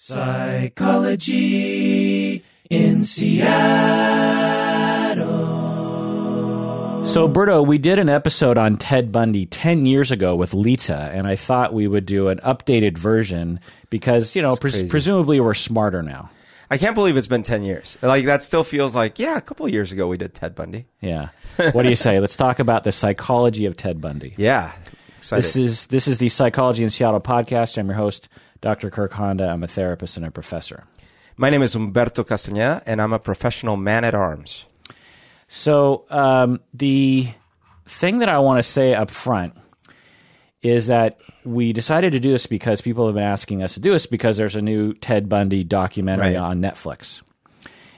Psychology in Seattle. So, Berto, we did an episode on Ted Bundy 10 years ago with Lita, and I thought we would do an updated version because, you know, pres- presumably we're smarter now. I can't believe it's been 10 years. Like, that still feels like, yeah, a couple of years ago we did Ted Bundy. Yeah. What do you say? Let's talk about the psychology of Ted Bundy. Yeah. Excited. This is this is the Psychology in Seattle podcast. I'm your host, Dr. Kirk Honda. I'm a therapist and a professor. My name is Humberto Castañeda, and I'm a professional man at arms. So um, the thing that I want to say up front is that we decided to do this because people have been asking us to do this because there's a new Ted Bundy documentary Right. on Netflix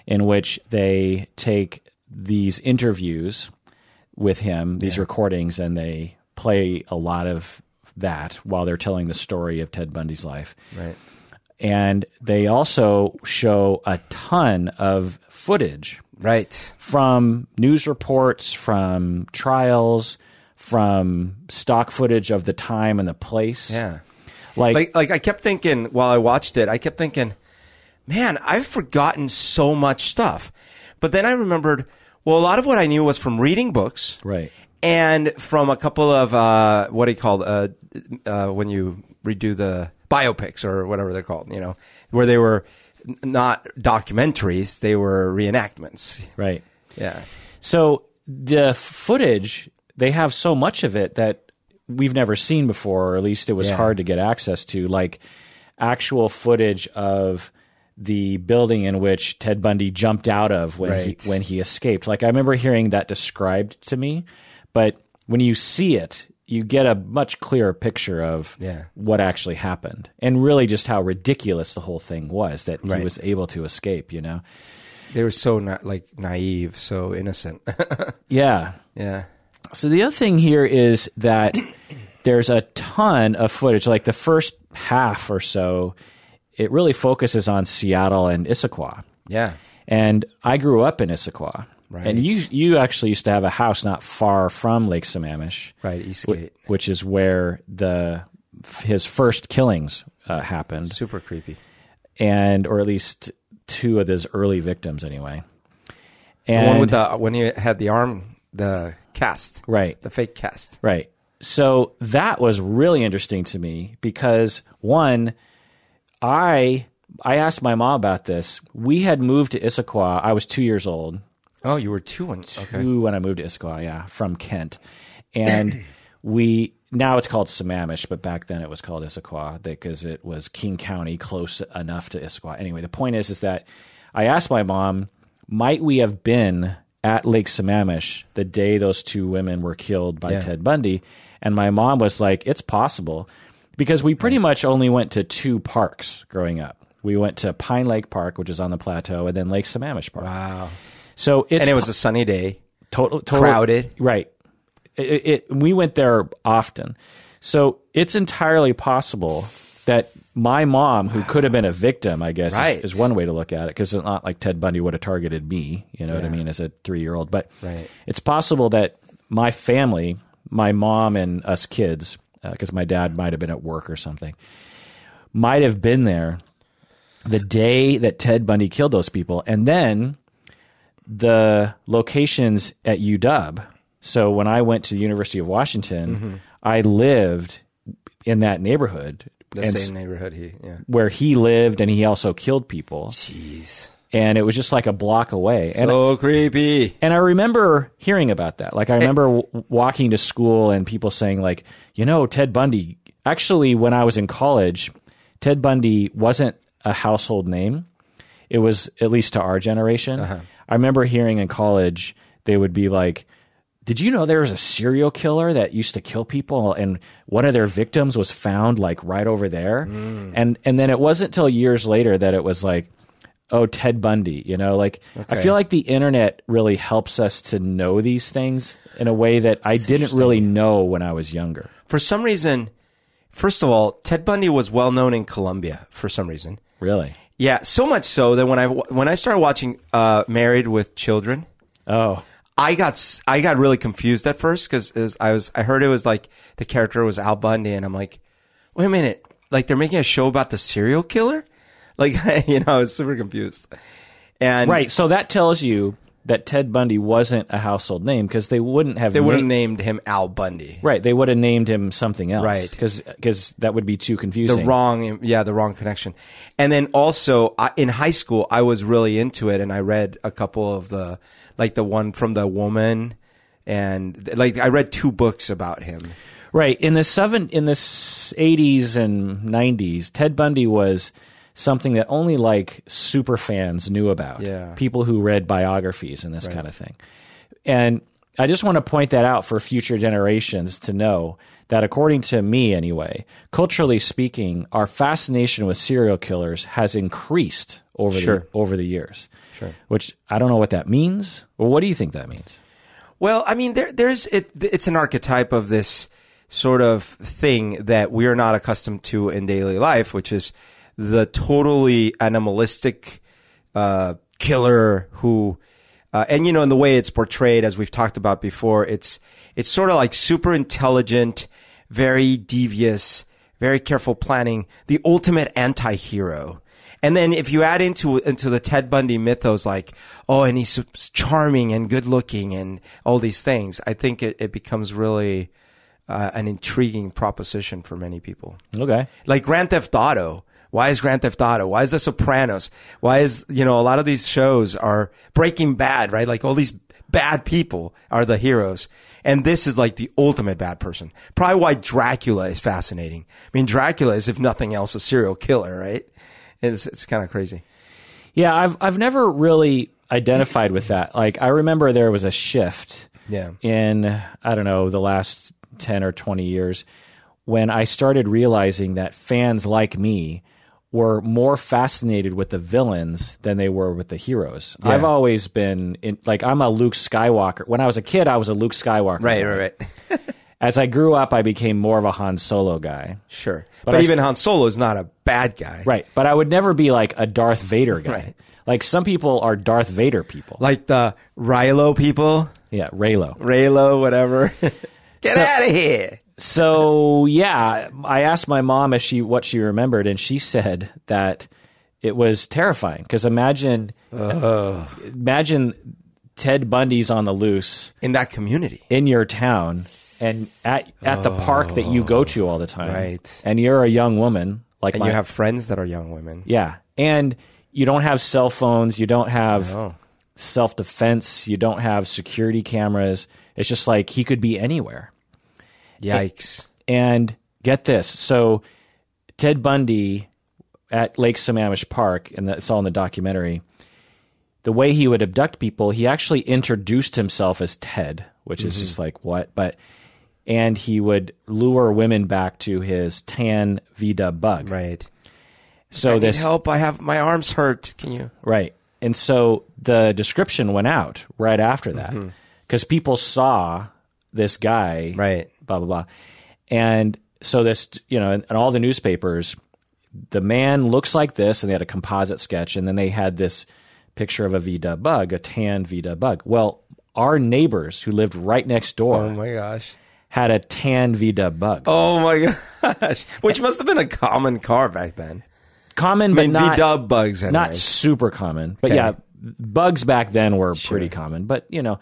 in which they take these interviews with him, these recordings, and they play a lot of that while they're telling the story of Ted Bundy's life. Right. And they also show a ton of footage Right. from news reports, from trials, from stock footage of the time and the place. Yeah. Like, Like, like I kept thinking while I watched it, I kept thinking, man, I've forgotten so much stuff. But then I remembered, well, a lot of what I knew was from reading books. right. And from a couple of uh, what do you call uh, uh, when you redo the biopics or whatever they're called, you know, where they were n- not documentaries, they were reenactments. Right. Yeah, So the footage, they have so much of it that we've never seen before, or at least it was Yeah. hard to get access to, like actual footage of the building in which Ted Bundy jumped out of when Right. he when he escaped. Like I remember hearing that described to me, but when you see it, you get a much clearer picture of Yeah. what actually happened and really just how ridiculous the whole thing was that he was able to escape, you know. they were so like naive, so innocent. Yeah. yeah, So the other thing here is that there's a ton of footage. Like the first half or so, it really focuses on Seattle and Issaquah. yeah, And I grew up in Issaquah. Right. And you you actually used to have a house not far from Lake Sammamish, right. Eastgate, which is where the his first killings uh, happened, super creepy. and or at least two of his early victims anyway. The one with the when he had the arm, the cast, right, the fake cast. Right. So that was really interesting to me because one, I I asked my mom about this. We had moved to Issaquah. I was two years old. Oh, you were two when okay. Two when I moved to Issaquah, yeah, from Kent, and we now it's called Sammamish, but back then it was called Issaquah because it was King County, close enough to Issaquah. Anyway, the point is, is that I asked my mom, might we have been at Lake Sammamish the day those two women were killed by Yeah. Ted Bundy? And my mom was like, it's possible because we pretty much only went to two parks growing up. We went to Pine Lake Park, which is on the plateau, and then Lake Sammamish Park. Wow, So it's and it was a sunny day. total, total crowded. Right. It, it, we went there often, so it's entirely possible that my mom, who could have been a victim, I guess, is- Right. is, one way to look at it, because it's not like Ted Bundy would have targeted me. You know what I mean? As a three-year-old, but Right. it's possible that my family, my mom and us kids, uh, because my dad might have been at work or something, might have been there the day that Ted Bundy killed those people, and then the locations at UW. So when I went to the University of Washington, Mm-hmm. I lived in that neighborhood, The same neighborhood. He yeah. where he lived, and he also killed people, Jeez, and it was just like a block away. And so creepy. and I remember hearing about that. Like I remember w- walking to school and people saying like, you know, Ted Bundy. Actually, when I was in college, Ted Bundy wasn't a household name. It was at least to our generation. I remember hearing in college they would be like, "Did you know there was a serial killer that used to kill people and one of their victims was found like right over there?" Mm. And and then it wasn't until years later that it was like, oh ted bundy you know? Like i feel like the internet really helps us to know these things in a way that i didn't really know when i was younger. For some reason, first of all, Ted Bundy was well known in Colombia for some reason. really Yeah, so much so that when I when I started watching uh, Married with Children, oh I got I got really confused at first because I was I heard it was like the character was Al Bundy, and I'm like, wait a minute, like they're making a show about the serial killer. Like, you know, I was super confused. And Right. So that tells you that Ted Bundy wasn't a household name because they wouldn't have they would have na- named him Al Bundy. Right. They would have named him something else. Right. Because that would be too confusing. The wrong, yeah, the wrong connection. And then also I, in high school, I was really into it, and I read a couple of the, like the one from the woman, and like I read two books about him. Right. In the seven in the eighties and nineties, Ted Bundy was something that only like super fans knew about. Yeah. People who read biographies and this kind of thing. And I just want to point that out for future generations to know that according to me anyway, culturally speaking, our fascination with serial killers has increased over Sure. the over the years. Sure. Which I don't know what that means. Well, what do you think that means? Well, I mean, there, there's it. It's an archetype of this sort of thing that we are not accustomed to in daily life, which is the totally animalistic uh, killer who, uh, and you know, in the way it's portrayed, as we've talked about before, it's it's sort of like super intelligent, very devious, very careful planning, the ultimate anti-hero. And then if you add into into the Ted Bundy mythos, like oh, and he's charming and good looking and all these things, I think it, it becomes really uh, an intriguing proposition for many people. Okay. Like Grand Theft Auto. Why is Grand Theft Auto? Why is The Sopranos? Why is you know a lot of these shows are Breaking Bad, right? Like all these bad people are the heroes. And this is like the ultimate bad person. Probably why Dracula is fascinating. I mean, Dracula is, if nothing else, a serial killer, right? It's, it's kind of crazy. Yeah, I've I've never really identified with that. Like I remember there was a shift Yeah. in I don't know the last 10 or 20 years when I started realizing that fans like me were more fascinated with the villains than they were with the heroes. Yeah. I've always been in, like I'm a Luke Skywalker. When I was a kid, I was a Luke Skywalker. Right, right, right. As I grew up, I became more of a Han Solo guy. Sure. But But, even Han Solo is not a bad guy. Right, but I would never be like a Darth Vader guy. Right. Like some people are Darth Vader people. Like the Rilo people, yeah, Reylo. Reylo, whatever. Get So- out of here. So yeah, I asked my mom if she what she remembered, and she said that it was terrifying. Because imagine, imagine Ted Bundy's on the loose In that community. in your town and at at the park that you go to all the time, Right. And you're a young woman, like And my- you have friends that are young women. yeah, and you don't have cell phones, you don't have Oh. self defense, you don't have security cameras. It's just like he could be anywhere. Yikes. And get this. So Ted Bundy at Lake Sammamish Park, and that's all in the documentary, the way he would abduct people, he actually introduced himself as Ted, which is mm-hmm. just like, what? But, and he would lure women back to his tan V-dub bug. Right. So I this, help. I have my arms hurt. Can you? right. And so the description went out right after that mm-hmm. because people saw this guy Right. blah blah blah. And so this, you know, and, in all the newspapers, the man looks like this, and they had a composite sketch, and then they had this picture of a V-dub bug, a tan V-dub bug. Well, our neighbors who lived right next door Oh my gosh. had a tan V-dub bug. Oh my gosh. Which must have been a common car back then. common, I but mean, not V-dub bugs. Anyway. not super common. But Okay. yeah, bugs back then were pretty common. But you know,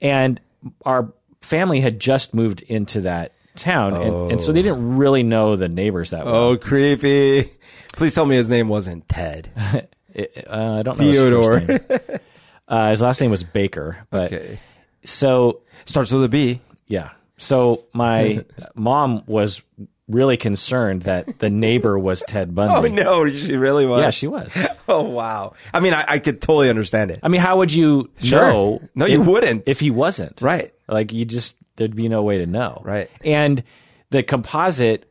and our family had just moved into that town, and, and so they didn't really know the neighbors that well. Oh, creepy. Please tell me his name wasn't Ted. It- uh, I don't know his Theodore. name. Uh, his last name was Baker, but Okay. so Starts with a B. yeah. So my mom was really concerned that the neighbor was Ted Bundy. Oh no, she really was. Yeah, she was. Oh wow. I mean, I, I could totally understand it. I mean, how would you Sure. know? No, you if- wouldn't. if he wasn't. Right. Like you just there'd be no way to know. Right. And the composite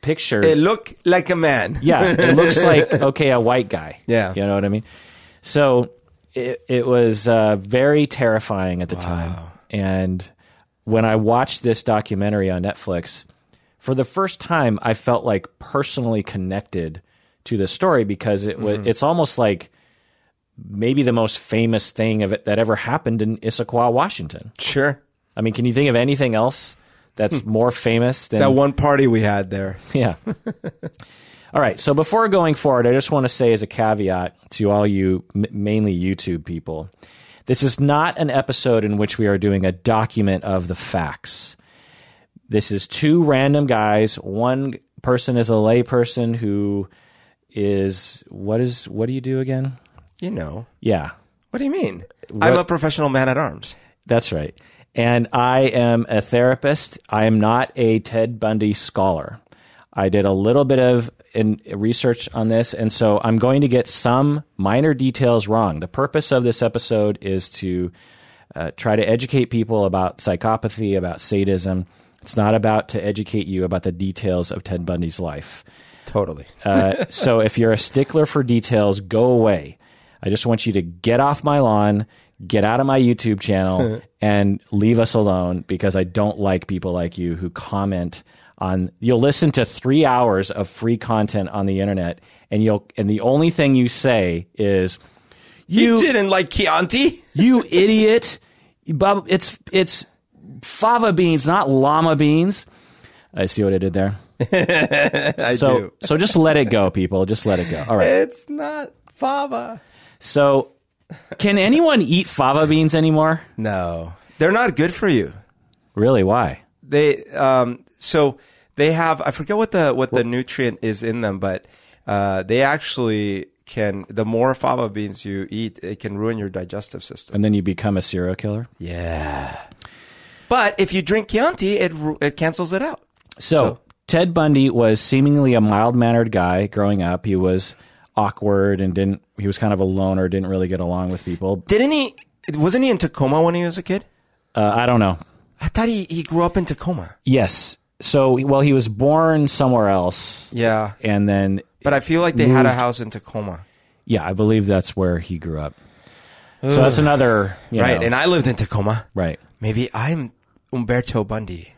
picture It looked like a man. yeah, it looks like okay, a white guy. Yeah. you know what I mean. So it it was uh, very terrifying at the time, and when I watched this documentary on Netflix for the first time, I felt like personally connected to the story because it was it's almost like maybe the most famous thing of it that ever happened in Issaquah, Washington. Sure. I mean, can you think of anything else that's hmm. more famous than That one party we had there. yeah. All right. So before going forward, I just want to say as a caveat to all you m- mainly YouTube people, this is not an episode in which we are doing a document of the facts. This is two random guys. One person is a layperson who is what is what do you do again? You know. Yeah, What do you mean? I'm a professional man at arms. that's right. And I am a therapist. I am not a Ted Bundy scholar. I did a little bit of in research on this, and so I'm going to get some minor details wrong. The purpose of this episode is to uh, try to educate people about psychopathy, about sadism. It's not about to educate you about the details of Ted Bundy's life. Totally. Uh, so if you're a stickler for details, go away. I just want you to get off my lawn, get out of my YouTube channel, and leave us alone because I don't like people like you who comment on. You'll listen to three hours of free content on the internet, and you'll and the only thing you say is, You, "You didn't like Chianti? you idiot! Bob, it's it's fava beans, not llama beans." I see what I did there. I So do. so just let it go, people. Just let it go. All right. It's not fava. So, can anyone eat fava beans anymore? No, they're not good for you. Really? Why? They um so they have I forget what the what the nutrient is in them, but uh, they actually can the more fava beans you eat, it can ruin your digestive system. And then you become a serial killer? Yeah. But if you drink Chianti, it it cancels it out. So, Ted Bundy was seemingly a mild mannered guy growing up. He was awkward and didn't, he was kind of a loner, didn't really get along with people. Didn't he? Wasn't he in Tacoma when he was a kid? Uh, I don't know. I thought he, he grew up in Tacoma. Yes. So, well, he was born somewhere else. Yeah, And then, but I feel like they had a Moved. house in Tacoma. yeah, I believe that's where he grew up. So that's another, you right, know, and I lived in Tacoma. right. Maybe I'm Humberto Bundy.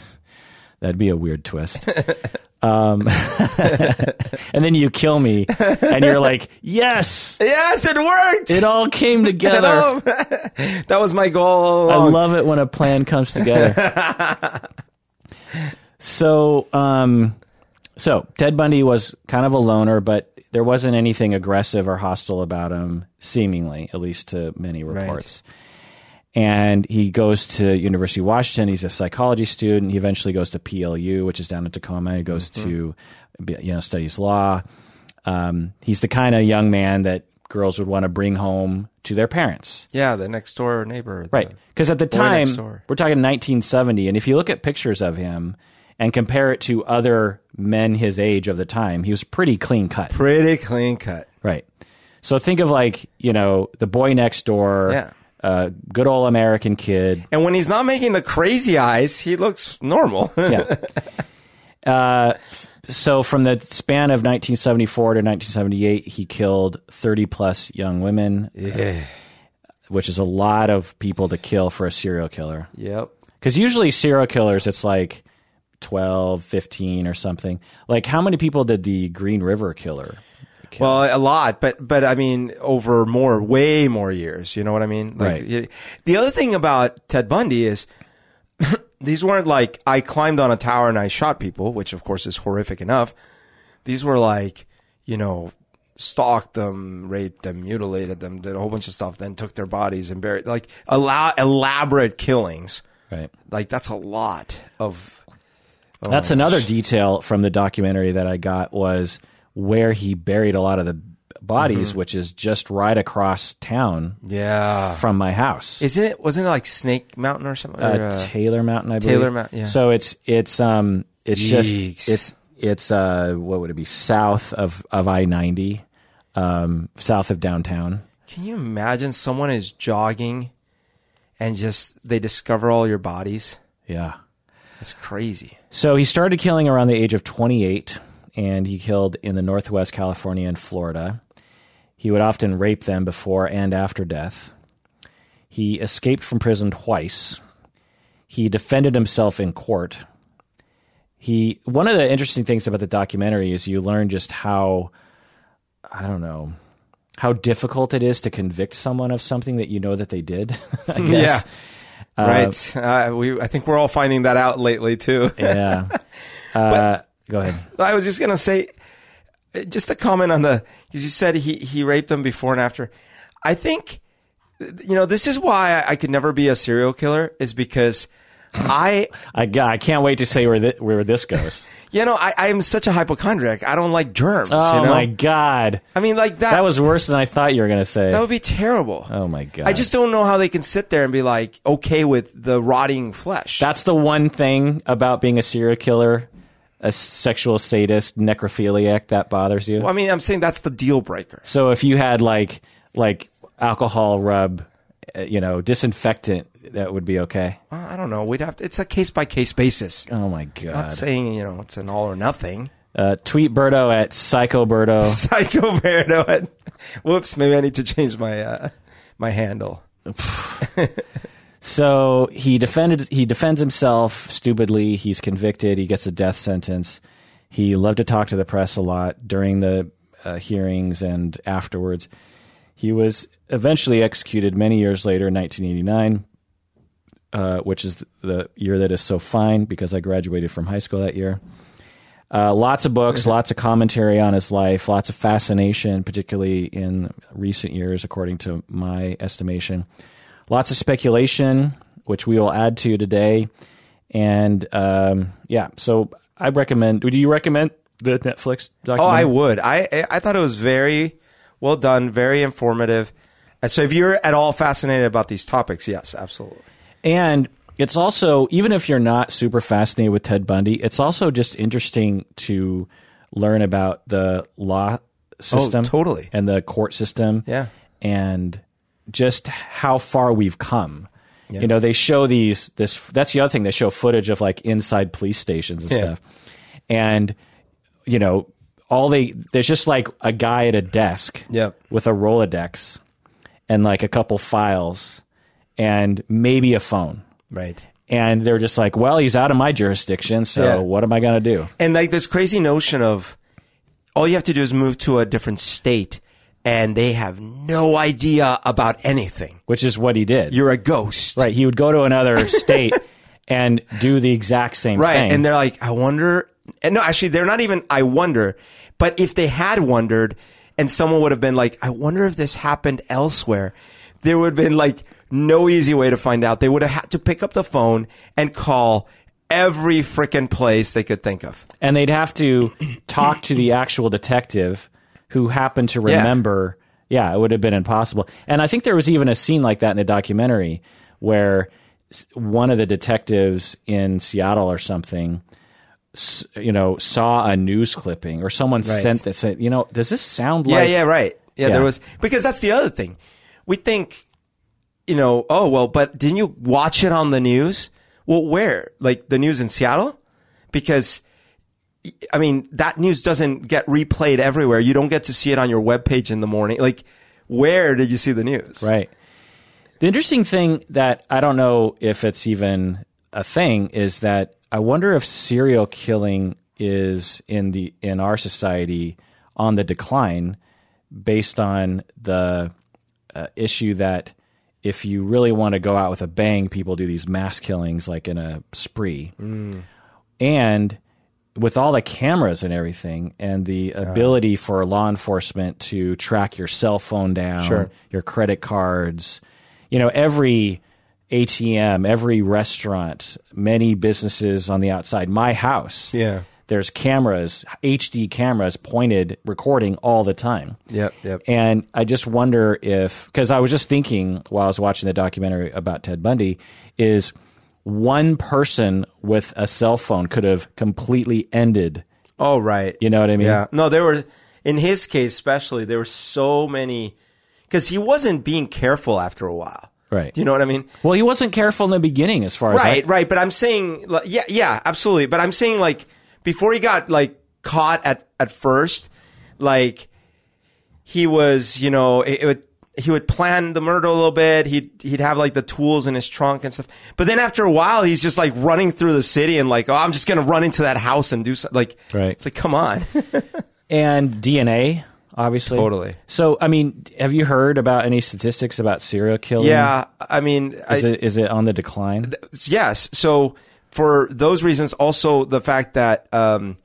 That'd be a weird twist. um, and then you kill me, and you're like, yes, Yes, it worked. it all came together. That was my goal. I love it when a plan comes together. so, um, so Ted Bundy was kind of a loner, but there wasn't anything aggressive or hostile about him, seemingly, at least to many reports. And he goes to University of Washington. He's a psychology student. He eventually goes to PLU, which is down in Tacoma. He goes to, you know, studies law. Um, he's the kind of young man that girls would want to bring home to their parents. Yeah, the next door neighbor. Right. Because at the time, we're talking 1970, and if you look at pictures of him and compare it to other men his age of the time, he was pretty clean cut. Pretty clean cut. Right. So think of like, you know, the boy next door, Yeah. Uh, good old American kid. And when he's not making the crazy eyes, he looks normal. Yeah. uh, so from the span of 1974 to 1978, he killed 30 plus young women, yeah. which is a lot of people to kill for a serial killer. Yep. Because usually serial killers, it's like 12, 15 or something. Like, how many people did the Green River killer Well, a lot, but but I mean, over more, way more years. You know what I mean? Like, Right. The other thing about Ted Bundy is these weren't like I climbed on a tower and I shot people, which of course is horrific enough. These were like, you know, stalked them, raped them, mutilated them, did a whole bunch of stuff, then took their bodies and buried like ela- elaborate killings. right. Like that's a lot of. oh That's another detail from the documentary that I got was where he buried a lot of the bodies, which is just right across town Yeah. from my house. Isn't it? Wasn't it like Snake Mountain or something? Or, uh, uh, Taylor Mountain, I believe. Taylor Mount- yeah. So it's it's um it's just it's it's uh what would it be south of of I ninety, um south of downtown. Can you imagine someone is jogging and just they discover all your bodies? Yeah. That's crazy. So he started killing around the age of 28, and he killed in the Northwest California and Florida. He would often rape them before and after death. He escaped from prison twice. He defended himself in court. He one of the interesting things about the documentary is you learn just how I don't know how difficult it is to convict someone of something that you know that they did. I guess. right. Uh, we I think we're all finding that out lately too. Yeah. Uh, go ahead. I was just gonna say, uh, just a comment on the because you said he he raped them before and after. I think you know this is why I, I could never be a serial killer is because I I can't wait to say where thi- where this goes. you know I I am such a hypochondriac. I don't like germs. Oh you know? my god, I mean like that. that was worse than I thought you were going to say. that would be terrible. oh my god, I just don't know how they can sit there and be like okay with the rotting flesh. That's the one thing about being a serial killer, a sexual sadist, necrophiliac that bothers you. Well, I mean, I'm saying that's the deal breaker. So if you had like like alcohol rub, uh, you know, disinfectant, that would be okay. Well, I don't know. We'd have to, it's a case by case basis. Oh my god! Not saying you know it's an all or nothing. Uh, tweet Berto at Psycho Berto. Psycho Berto. Whoops, maybe I need to change my uh, my handle. So he defended. He defends himself stupidly. He's convicted. He gets a death sentence. He loved to talk to the press a lot during the uh, hearings and afterwards. He was eventually executed many years later, in 1989, uh, which is the year that is so fine because I graduated from high school that year. Uh, lots of books, lots of commentary on his life, lots of fascination, particularly in recent years, according to my estimation. Lots of speculation, which we will add to today. And um, yeah, so I recommend. Do you recommend the Netflix Oh. I would. I I- thought it was very well done, very informative. And so, if you're at all fascinated about these topics, yes, absolutely. And it's also, even if you're not super fascinated with Ted Bundy, it's also just interesting to learn about the law system, totally. and the court system, Yeah. and just how far we've come. You know, they show these. This that's the other thing. They show footage of like inside police stations and Yeah. stuff, and you know, all they there's just like a guy at a desk Yep. with a Rolodex and like a couple files and maybe a phone. Right. And they're just like, well, he's out of my jurisdiction, so Yeah. what am I going to do? And like this crazy notion of all you have to do is move to a different state, and they have no idea about anything. Which is what he did. You're a ghost, right. He would go to another state and do the exact same Right. thing. And they're like, I wonder. And no, actually, they're not even, I wonder. But if they had wondered and someone would have been like, I wonder if this happened elsewhere, there would have been like no easy way to find out. They would have had to pick up the phone and call every freaking place they could think of. and they'd have to talk to the actual detective who happened to remember. Yeah. it would have been impossible. And I think there was even a scene like that in the documentary where one of the detectives in Seattle or something, you know, saw a news clipping or someone sent that said, you know, does this sound Yeah, like yeah yeah, right. Yeah, Yeah. there was because that's the other thing. We think, you know, oh well, but didn't you watch it on the news? Well, where? Like the news in Seattle? Because I mean, that news doesn't get replayed everywhere. You don't get to see it on your webpage in the morning. Like, where did you see the news? Right. The interesting thing that I don't know if it's even a thing is that I wonder if serial killing is in the in our society on the decline based on the uh, issue that if you really want to go out with a bang, people do these mass killings like in a spree. And with all the cameras and everything and the uh-huh. ability for law enforcement to track your cell phone down, Sure. your credit cards, you know, every ATM, every restaurant, many businesses on the outside, my house. Yeah. There's cameras, HD cameras pointed, recording all the time. Yep. Yep. And I just wonder if, because I was just thinking while I was watching the documentary about Ted Bundy, is one person with a cell phone could have completely ended. Oh, right. You know what I mean? Yeah. No, there were in his case especially. There were so many because he wasn't being careful after a while. Right. Do you know what I mean? Well, he wasn't careful in the beginning, as far as Right, right. But I'm saying, like, yeah, yeah, absolutely. But I'm saying, like, before he got like caught at at first, like he was, you know, it, it would he would plan the murder a little bit. He'd he'd have like the tools in his trunk and stuff. But then after a while, he's just like running through the city and like, oh, I'm just gonna run into that house and do something. Like, Right. It's like, come on. and DNA, obviously. Totally. So, I mean, have you heard about any statistics about serial killing? yeah, I mean, Is I, it is it on the decline? yes. So for those reasons, also the fact that um,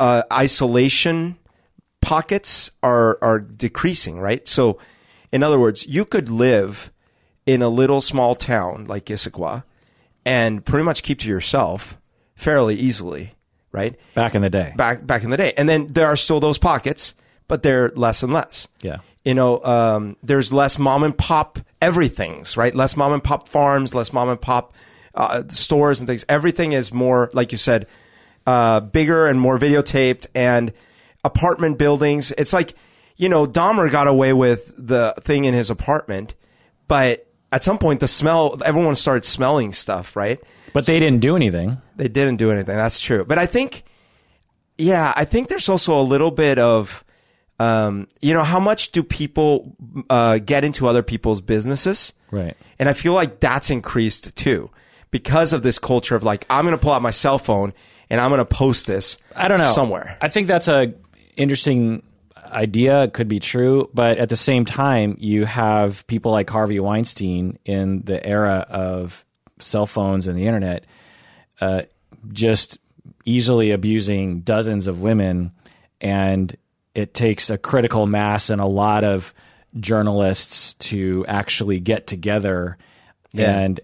uh, isolation pockets are are decreasing, right? So, in other words, you could live in a little small town like Issaquah and pretty much keep to yourself fairly easily, right? Back in the day. Back back in the day, and then there are still those pockets, but they're less and less. Yeah. You know, um, there's less mom and pop everything's right. Less mom and pop farms, less mom and pop uh, stores and things. Everything is more, like you said, uh, bigger and more videotaped and apartment buildings. It's like, you know, Dahmer got away with the thing in his apartment, but at some point the smell, everyone started smelling stuff, right? But they didn't do anything. They didn't do anything. That's true. But I think, yeah, I think there's also a little bit of, um, you know, how much do people uh, get into other people's businesses? Right. And I feel like that's increased too because of this culture of like, I'm going to pull out my cell phone and I'm going to post this I don't know. somewhere. I think that's a interesting idea. It could be true, but at the same time, you have people like Harvey Weinstein in the era of cell phones and the internet, uh, just easily abusing dozens of women, and it takes a critical mass and a lot of journalists to actually get together Yeah. and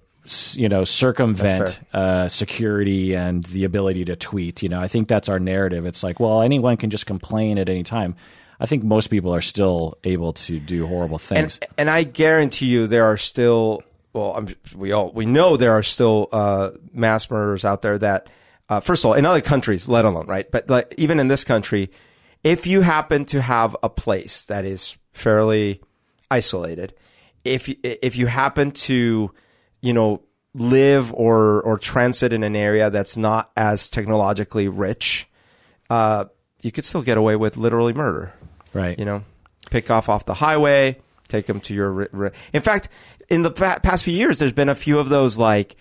you know circumvent uh, security and the ability to tweet. You know, I think that's our narrative. It's like, well, anyone can just complain at any time. I think most people are still able to do horrible things. and and I guarantee you there are still well I'm, we all we know there are still uh, mass murders out there that uh, first of all in other countries let alone right but like even in this country if you happen to have a place that is fairly isolated if if you happen to you know live or or transit in an area that's not as technologically rich uh, you could still get away with literally murder right. you know, pick off off the highway, take them to your. Ri- ri- In fact, in the pa- past few years, there's been a few of those like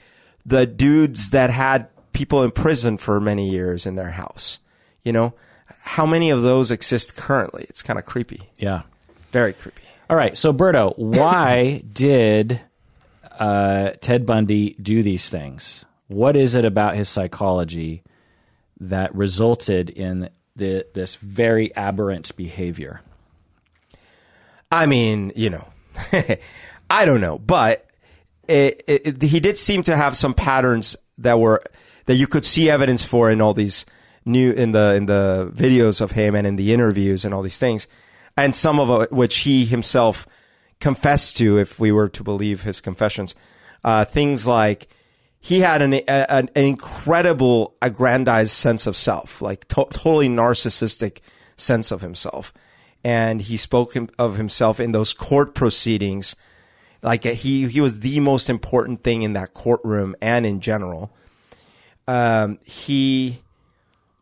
the dudes that had people in prison for many years in their house. You know, how many of those exist currently? It's kind of creepy, yeah. very creepy. All right. So, Berto, why did uh, Ted Bundy do these things? What is it about his psychology that resulted in the, this very aberrant behavior? I mean, you know, I don't know, but it, it, it- he did seem to have some patterns that were that you could see evidence for in all these new in the in the videos of him and in the interviews and all these things, and some of it which he himself confessed to, if we were to believe his confessions, uh, things like he had an, a, an incredible aggrandized sense of self, like to- totally narcissistic sense of himself. And he spoke of himself in those court proceedings. Like uh, he, he was the most important thing in that courtroom and in general. Um, he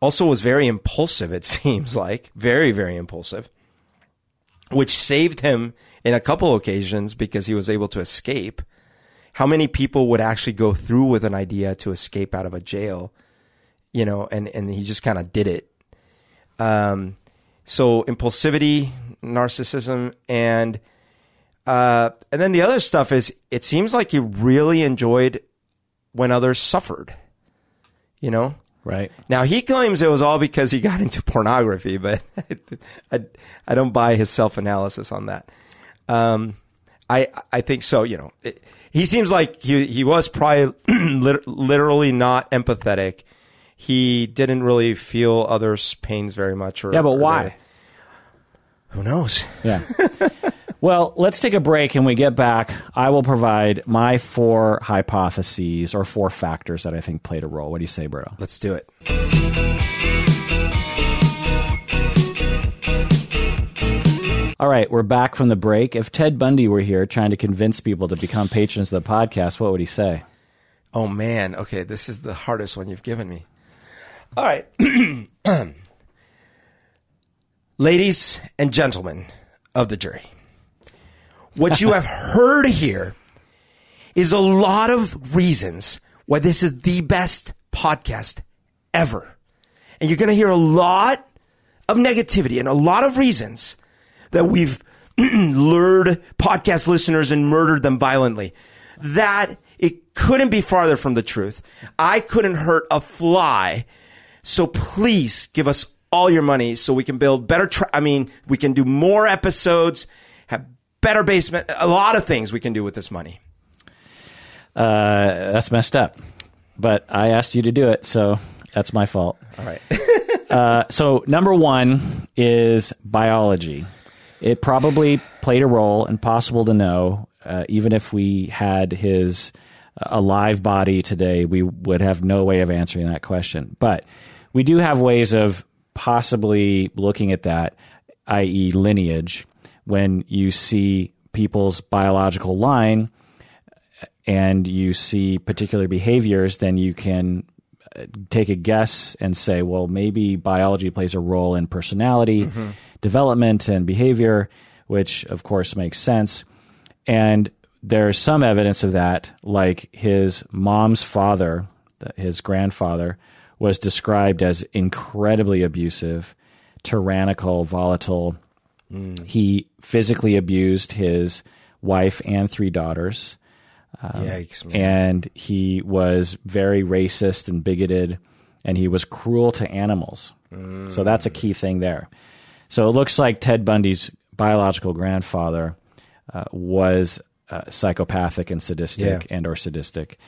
also was very impulsive, it seems like very, very impulsive, which saved him in a couple occasions because he was able to escape how many people would actually go through with an idea to escape out of a jail, you know, and, and he just kind of did it. Um, so impulsivity, narcissism, and, uh, and then the other stuff is it seems like he really enjoyed when others suffered, you know? Right. Now he claims it was all because he got into pornography, but I, I don't buy his self analysis on that. Um, I I think so. You know, it, he seems like he he was probably literally not empathetic. He didn't really feel others' pains very much. Or, Yeah, but why? who knows? Yeah. well, let's take a break and we get back. I will provide my four hypotheses or four factors that I think played a role. What do you say, Berto? Let's do it. All right, we're back from the break. If Ted Bundy were here trying to convince people to become patrons of the podcast, what would he say? Oh man, okay, this is the hardest one you've given me. All right. Ladies and gentlemen of the jury, what you have heard here is a lot of reasons why this is the best podcast ever. And you're going to hear a lot of negativity and a lot of reasons that we've lured podcast listeners and murdered them violently. That it couldn't be farther from the truth. I couldn't hurt a fly So please give us all your money so we can build better. Tra- I mean, we can do more episodes, have better basement, a lot of things we can do with this money. Uh, that's messed up. But I asked you to do it, so that's my fault. All right. Uh, so number one is biology. It probably played a role, impossible to know. Uh, even if we had his uh, alive body today, we would have no way of answering that question. But we do have ways of possibly looking at that, i.e., lineage, when you see people's biological line and you see particular behaviors, then you can uh, take a guess and say, well, maybe biology plays a role in personality development and behavior, which of course makes sense. And there's some evidence of that, like his mom's father, his grandfather, was described as incredibly abusive, tyrannical, volatile. He physically abused his wife and three daughters Yikes, man. and he was very racist and bigoted, and he was cruel to animals. So that's a key thing there. So it looks like Ted Bundy's biological grandfather uh, was uh, psychopathic and sadistic, Yeah. and or sadistic,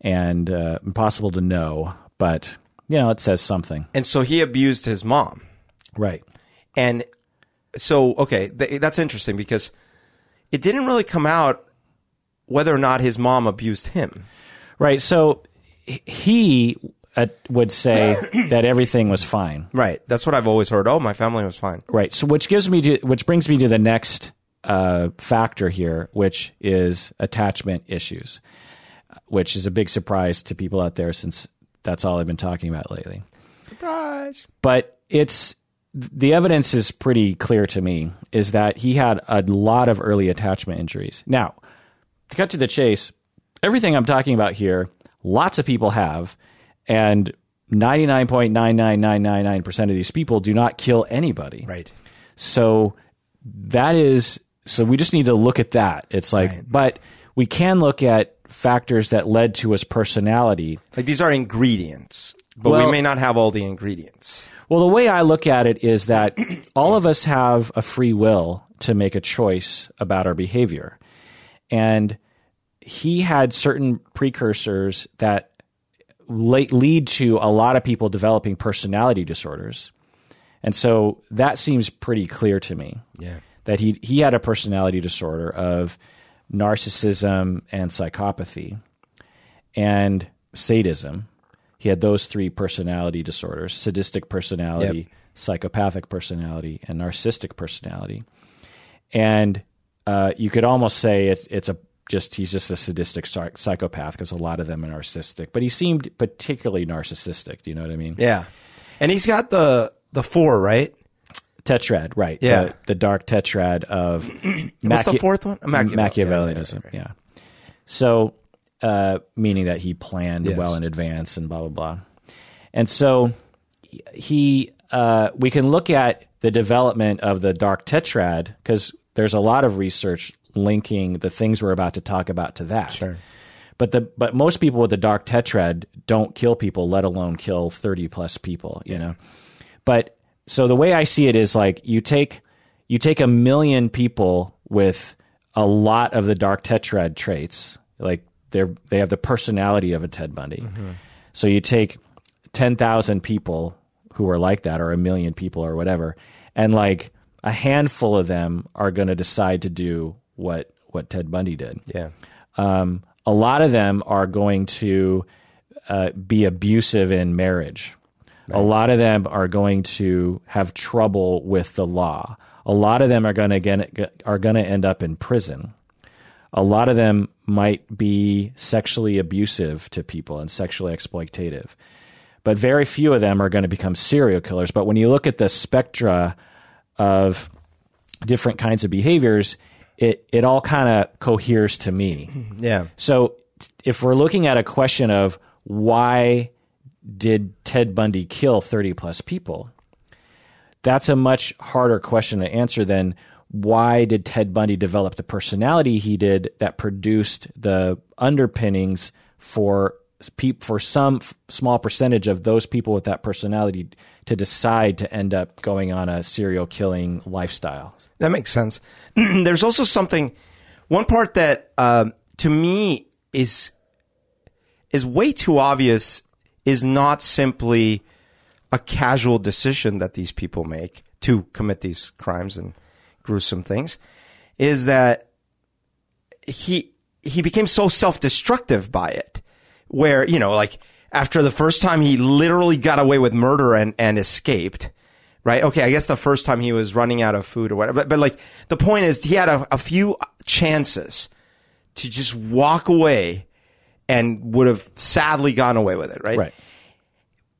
and uh, impossible to know, but you know it says something, And so he abused his mom. right? And so, okay, th- that's interesting because it didn't really come out whether or not his mom abused him. Right. So he uh, would say that everything was fine. Right. That's what I've always heard. Oh, my family was fine. Right. So, which gives me to, which brings me to the next uh, factor here, which is attachment issues, which is a big surprise to people out there since that's all I've been talking about lately. Surprise. But it's the evidence is pretty clear to me is that he had a lot of early attachment injuries. Now, to cut to the chase, everything I'm talking about here, lots of people have, and 99.99999% of these people do not kill anybody. Right. So that is so we just need to look at that. It's like Right. but we can look at factors that led to his personality. Like these are ingredients, but we may not have all the ingredients. Well, the way I look at it is that all of us have a free will to make a choice about our behavior. And he had certain precursors that lead to a lot of people developing personality disorders. And so that seems pretty clear to me. Yeah. That he he had a personality disorder of narcissism and psychopathy and sadism. He had those three personality disorders: sadistic personality, psychopathic personality, and narcissistic personality. And uh, you could almost say it's it's a just he's just a sadistic psychopath because a lot of them are narcissistic. But he seemed particularly narcissistic. Do you know what I mean? Yeah. And he's got the the four, right? Tetrad, right? Yeah. the, the dark tetrad of What's the fourth one? Machiavel- Machiavellianism. yeah, Yeah, right, So, uh, meaning that he planned Yes. well in advance and blah blah blah. And so he, uh, we can look at the development of the dark tetrad because there's a lot of research linking the things we're about to talk about to that. Sure. But the but most people with the dark tetrad don't kill people, let alone kill thirty plus people. You know, but so the way I see it is like you take you take a million people with a lot of the dark tetrad traits, like they're they have the personality of a Ted Bundy. So you take ten thousand people who are like that, or a million people, or whatever, and like a handful of them are going to decide to do what what Ted Bundy did Yeah. um, a lot of them are going to uh, be abusive in marriage. A lot of them are going to have trouble with the law. A lot of them are going to get are going to end up in prison. A lot of them might be sexually abusive to people and sexually exploitative. But very few of them are going to become serial killers. But when you look at the spectra of different kinds of behaviors, it, it all kind of coheres to me. Yeah. So if we're looking at a question of why did Ted Bundy kill 30 plus people, that's a much harder question to answer than why did Ted Bundy develop the personality he did that produced the underpinnings for for some f- small percentage of those people with that personality to decide to end up going on a serial killing lifestyle. That makes sense. There's also something, one part that um, to me is is way too obvious. Is not simply a casual decision that these people make to commit these crimes and gruesome things. Is that he he became so self destructive by it, where you know, like after the first time he literally got away with murder and and escaped right? Okay, I guess the first time he was running out of food or whatever. But, but like the point is, he had a, a few chances to just walk away and would have sadly gone away with it, right? Right.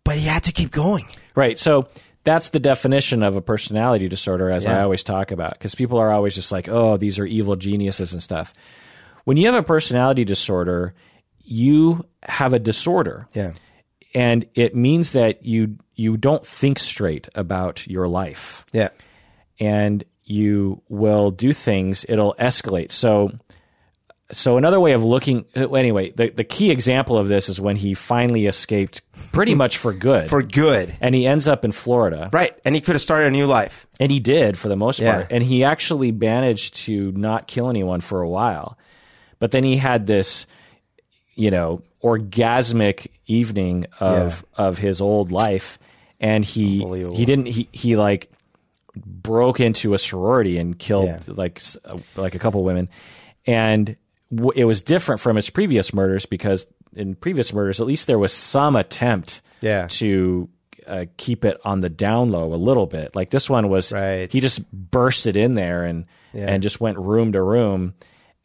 But he had to keep going. Right. So that's the definition of a personality disorder, as I always talk about, because people are always just like, oh, these are evil geniuses and stuff. When you have a personality disorder, you have a disorder. Yeah. And it means that you you don't think straight about your life. Yeah. and you will do things it'll escalate so so another way of looking uh, anyway the, the key example of this is when he finally escaped pretty much for good For good. and he ends up in florida Right. And he could have started a new life. and he did for the most Yeah. part and he actually managed to not kill anyone for a while but then he had this you know orgasmic evening of of his old life and he he didn't he he like broke into a sorority and killed Yeah. like uh, like a couple women and w- it was different from his previous murders because in previous murders at least there was some attempt Yeah. to uh, keep it on the down low a little bit like this one was Right. he just bursted in there and Yeah. and just went room to room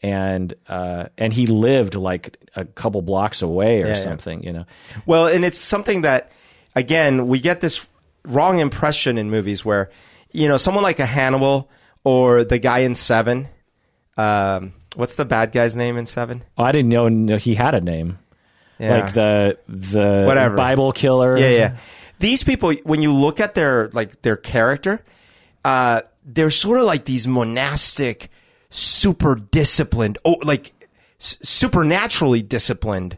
and uh, and he lived like a couple blocks away or Yeah, yeah. something you know Well, and it's something that, again, we get this wrong impression in movies where, you know, someone like a Hannibal or the guy in Seven. Um, what's the bad guy's name in Seven? oh, I didn't know, he had a name Yeah. like the the Whatever. Bible killer Yeah, yeah. These people, when you look at their like their character, uh, they're sort of like these monastic, super disciplined, oh, like s- supernaturally disciplined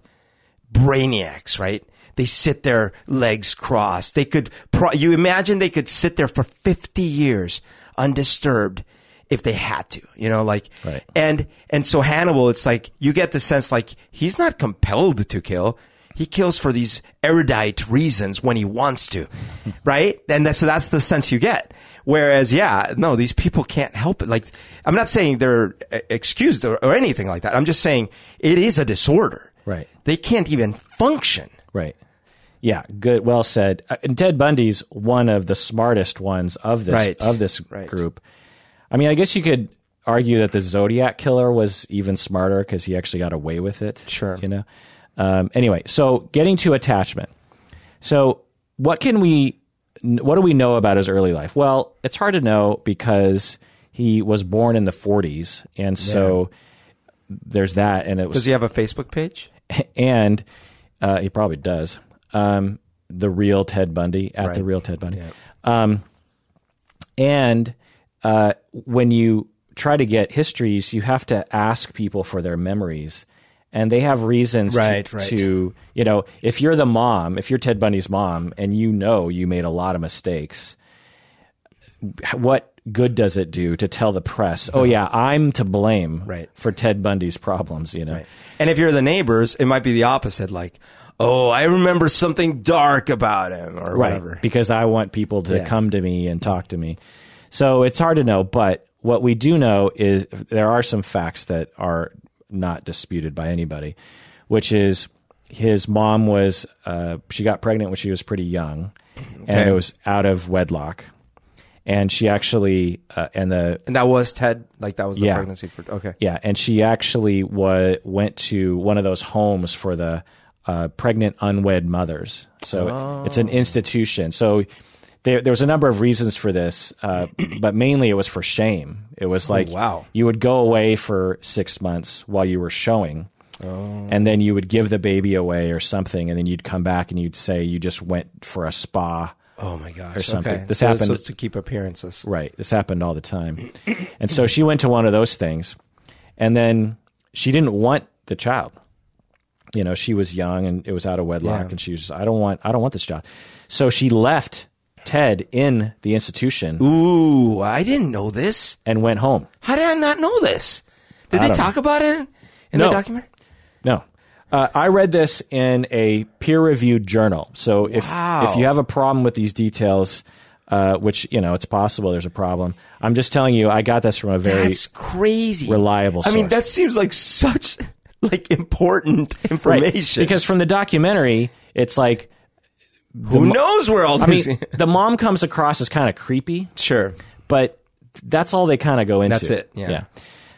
brainiacs, right? They sit their legs crossed. They could, pro- you imagine they could sit there for 50 years undisturbed if they had to, you know, like, Right. and, and so Hannibal, it's like, you get the sense like he's not compelled to kill. He kills for these erudite reasons when he wants to, right? And that's, so that's the sense you get. Whereas, yeah, no, these people can't help it. Like, I'm not saying they're uh, excused or, or anything like that. I'm just saying it is a disorder. Right. They can't even function. Right. Yeah, good. Well said. Uh, And Ted Bundy's one of the smartest ones of this Right. of this Right. group. I mean, I guess you could argue that the Zodiac killer was even smarter because he actually got away with it. Sure. You know. Um, anyway, so getting to attachment. So, what can we? What do we know about his early life? Well, it's hard to know because he was born in the 40s, and so there's that. And it was Does he have a Facebook page? and uh, he probably does. Um, the real Ted Bundy at the real Ted Bundy. Yeah. Um, and uh, when you try to get histories, you have to ask people for their memories. And they have reasons Right, to, right. to, you know, if you're the mom, if you're Ted Bundy's mom, and you know you made a lot of mistakes, what good does it do to tell the press, oh, yeah, I'm to blame Right. for Ted Bundy's problems, you know? Right. And if you're the neighbors, it might be the opposite. Like, oh, I remember something dark about him or whatever. Because I want people to Yeah. come to me and talk to me. So it's hard to know, but what we do know is there are some facts that are not disputed by anybody, which is his mom was uh, she got pregnant when she was pretty young, and it was out of wedlock, and she actually uh, and the And that was Ted. Like that was the Yeah. pregnancy for. Okay. yeah, and she actually wa- went to one of those homes for the uh, pregnant unwed mothers. So it's an institution. So there, there was a number of reasons for this, uh, but mainly it was for shame. It was like wow. you would go away for six months while you were showing. And then you would give the baby away or something, and then you'd come back and you'd say you just went for a spa. Oh my gosh. Or something. Okay. This so happened- was to keep appearances. Right. This happened all the time. and so she went to one of those things. And then she didn't want the child. You know, she was young and it was out of wedlock, Yeah. and she was just, I don't want, I don't want this job. So she left Ted in the institution Ooh, I didn't know this. and went home. How did I not know this? Did I they don't talk about it in No. the documentary? No. Uh, I read this in a peer-reviewed journal. So if Wow. if you have a problem with these details, uh, which you know it's possible there's a problem, I'm just telling you I got this from a very That's crazy. reliable. I mean, source. that seems like such like important Right. information. because from the documentary, it's like who knows where all I mean the mom comes across as kind of creepy, sure. but that's all they kind of go into. That's it, yeah.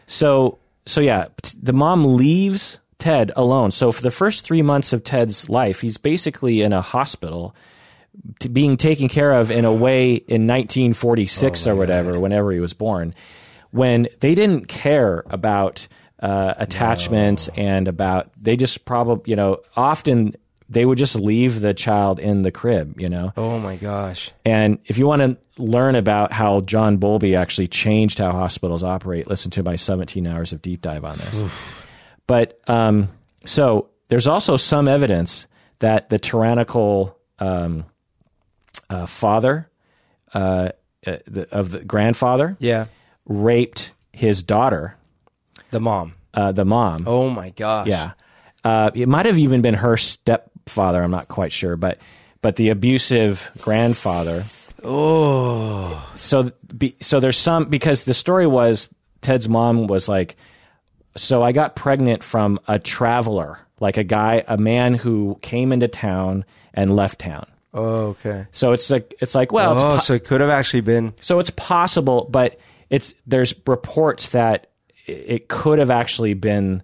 So so yeah, t- the mom leaves Ted alone. So for the first three months of Ted's life, he's basically in a hospital, t- being taken care of in a way in 1946 or whatever, whenever he was born, when they didn't care about uh, attachments and about they just probably you know often they would just leave the child in the crib, you know. Oh my gosh. And if you want to learn about how John Bowlby actually changed how hospitals operate, listen to my 17 hours of deep dive on this. but um, so there's also some evidence that the tyrannical um, uh, father uh, uh, the, of the grandfather Yeah. raped his daughter, The mom. uh, the mom. Oh my gosh. Yeah. Uh, it might have even been her stepfather. I'm not quite sure, but but the abusive grandfather. Oh. So be, so there's some because the story was Ted's mom was like, so I got pregnant from a traveler, like a guy, a man who came into town and left town. Oh, okay. So it's like it's like well, it's Oh, po- so it could have actually been. so it's possible, but it's there's reports that it could have actually been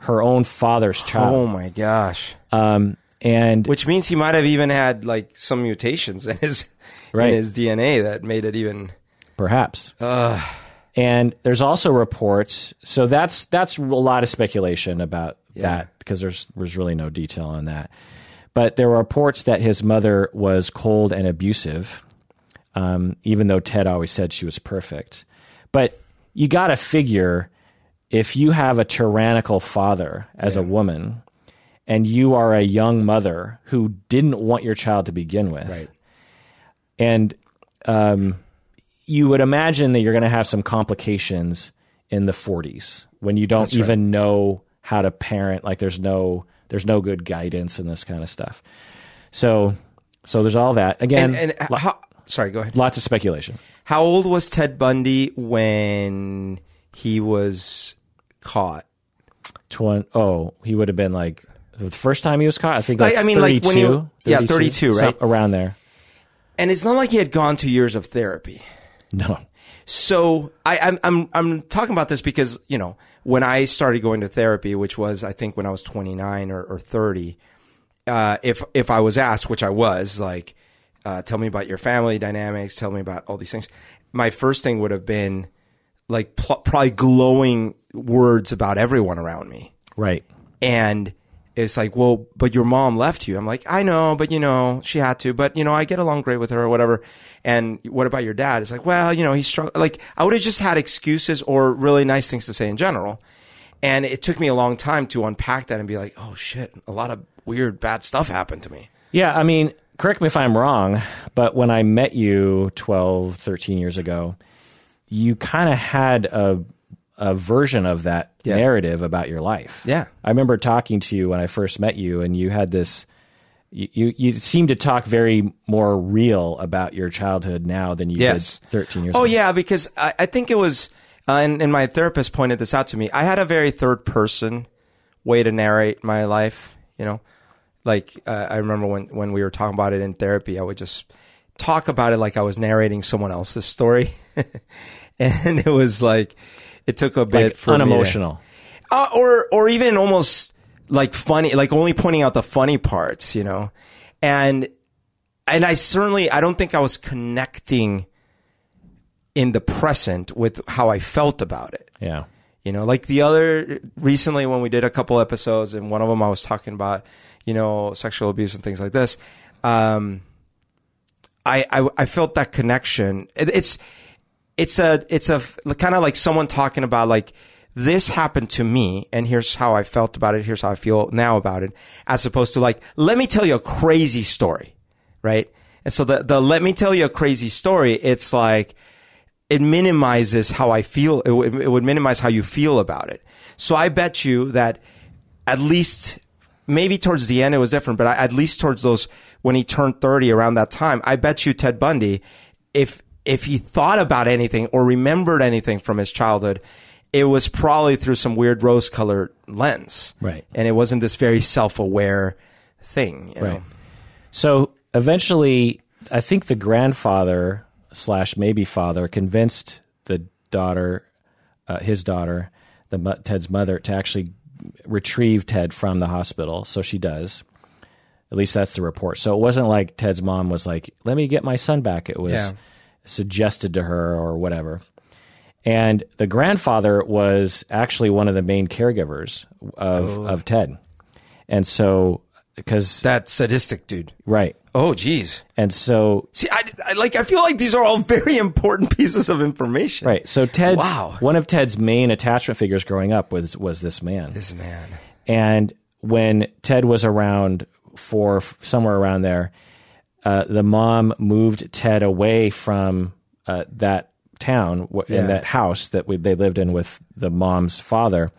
her own father's child. Oh my gosh. Um, and Which means he might have even had like some mutations in his Right. in his DNA that made it even. perhaps. and there's also reports. So that's that's a lot of speculation about that because there's there's really no detail on that. But there were reports that his mother was cold and abusive, um, even though Ted always said she was perfect. But you got to figure if you have a tyrannical father as a woman, and you are a young mother who didn't want your child to begin with, Right. and um, you would imagine that you're going to have some complications in the 40s when you don't That's right. even know how to parent. Like there's no there's no good guidance and this kind of stuff. So so there's all that again. And, and lo- how, sorry, go ahead. lots of speculation. How old was Ted Bundy when he was caught? Twen- oh, he would have been like the first time he was caught. I think like, Like, I mean, like, 32, when you- yeah, 32, right? around there. And it's not like he had gone two years of therapy. No, So I, I'm I'm I'm talking about this because you know when I started going to therapy, which was I think when I was 29 or, or 30, uh, if if I was asked, which I was, like, uh, tell me about your family dynamics, tell me about all these things, my first thing would have been like pl- probably glowing words about everyone around me, right. and it's like, well, but your mom left you. I'm like, I know, but you know, she had to, but you know, I get along great with her or whatever. And what about your dad? It's like, well, you know, he's strugg Like I would have just had excuses or really nice things to say in general. And it took me a long time to unpack that and be like, oh shit, a lot of weird, bad stuff happened to me. Yeah, I mean, correct me if I'm wrong, but when I met you 12, 13 years ago, you kind of had a a version of that Yeah. narrative about your life. Yeah. I remember talking to you when I first met you and you had this you you, you seemed to talk very more real about your childhood now than you Yes. did 13 years ago. Oh ago. yeah, because I, I think it was, uh, and, and my therapist pointed this out to me. I had a very third person way to narrate my life. You know, like uh, I remember when when we were talking about it in therapy, I would just talk about it like I was narrating someone else's story, and it was like it took a bit Like for me to- unemotional. uh, or or even almost like funny, like only pointing out the funny parts, you know, and and I certainly I don't think I was connecting in the present with how I felt about it. Yeah. You know, like the other recently when we did a couple episodes, and one of them I was talking about, you know, sexual abuse and things like this. Um, I I, I felt that connection. It, it's it's a it's a kind of like someone talking about like this happened to me and here's how I felt about it. Here's how I feel now about it. As opposed to like, let me tell you a crazy story. Right. And so the, the let me tell you a crazy story, it's like, it minimizes how I feel. It, would- it would minimize how you feel about it. So I bet you that at least maybe towards the end it was different, but I, at least towards those when he turned 30 around that time, I bet you Ted Bundy, if, if he thought about anything or remembered anything from his childhood, it was probably through some weird rose colored lens. Right. And it wasn't this very self aware thing. You know? Right. So eventually, I think the grandfather slash maybe father convinced the daughter, uh, his daughter, the Ted's mother, to actually retrieve Ted from the hospital. So she does. At least that's the report. So it wasn't like Ted's mom was like, "Let me get my son back." It was Yeah. Suggested to her or whatever. And the grandfather was actually one of the main caregivers of oh. of Ted. And so because That sadistic dude. right. Oh, geez. And so See, I, I like. I feel like these are all very important pieces of information. right. So Ted's Wow. one of Ted's main attachment figures growing up was was this man. This man. And when Ted was around for somewhere around there, uh, the mom moved Ted away from uh, that town w- Yeah. and that house that we, they lived in with the mom's father,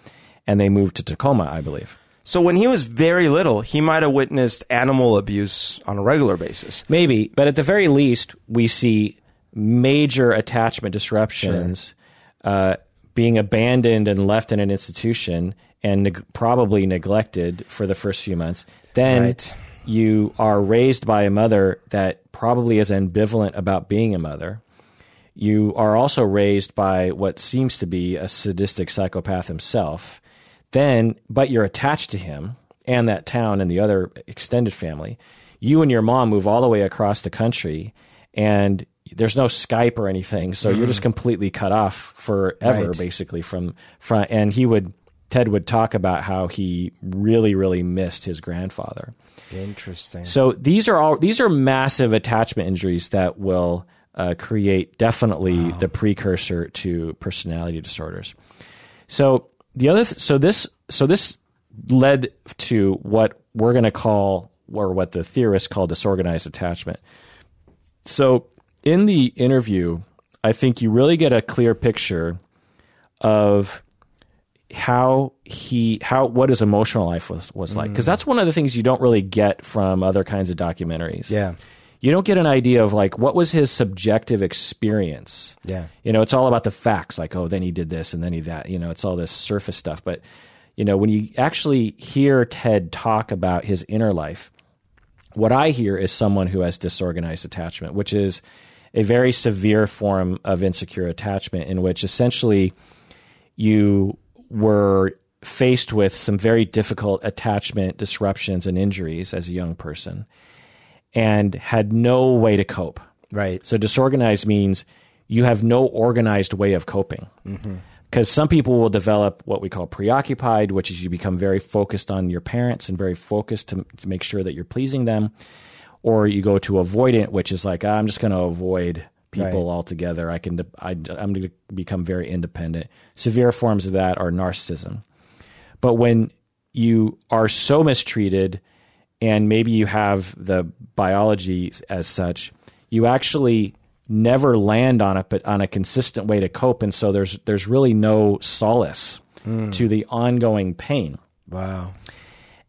and they moved to Tacoma, I believe. So when he was very little, he might have witnessed animal abuse on a regular basis. Maybe, but at the very least, we see major attachment disruptions, uh, being abandoned and left in an institution and neg- probably neglected for the first few months. Then Right. You are raised by a mother that probably is ambivalent about being a mother. You are also raised by what seems to be a sadistic psychopath himself. Then, but you're attached to him and that town and the other extended family. You and your mom move all the way across the country, and there's no Skype or anything, so you're just mm-hmm. completely cut off forever, Right. basically from from. And he would Ted would talk about how he really, really missed his grandfather. Interesting. So these are all these are massive attachment injuries that will uh, create definitely the precursor to personality disorders. So the other th- so this so this led to what we're going to call or what the theorists call disorganized attachment. So in the interview, I think you really get a clear picture of how he how what his emotional life was was like because mm. that's one of the things you don't really get from other kinds of documentaries. Yeah. You don't get an idea of like what was his subjective experience. Yeah. You know, it's all about the facts like oh then he did this and then he that, you know, it's all this surface stuff, but you know, when you actually hear Ted talk about his inner life, what I hear is someone who has disorganized attachment, which is a very severe form of insecure attachment in which essentially you were faced with some very difficult attachment disruptions and injuries as a young person and had no way to cope. Right. So disorganized means you have no organized way of coping. Because some people will develop what we call preoccupied, which is you become very focused on your parents and very focused to, to make sure that you're pleasing them. Or you go to avoidant, which is like, "Ah, I'm just going to avoid people Right. altogether. I can, de- I, I'm going to become very independent. Severe forms of that are narcissism. But when you are so mistreated and maybe you have the biology as such, you actually never land on it, but on a consistent way to cope. And so there's there's really no solace hmm. to the ongoing pain. Wow.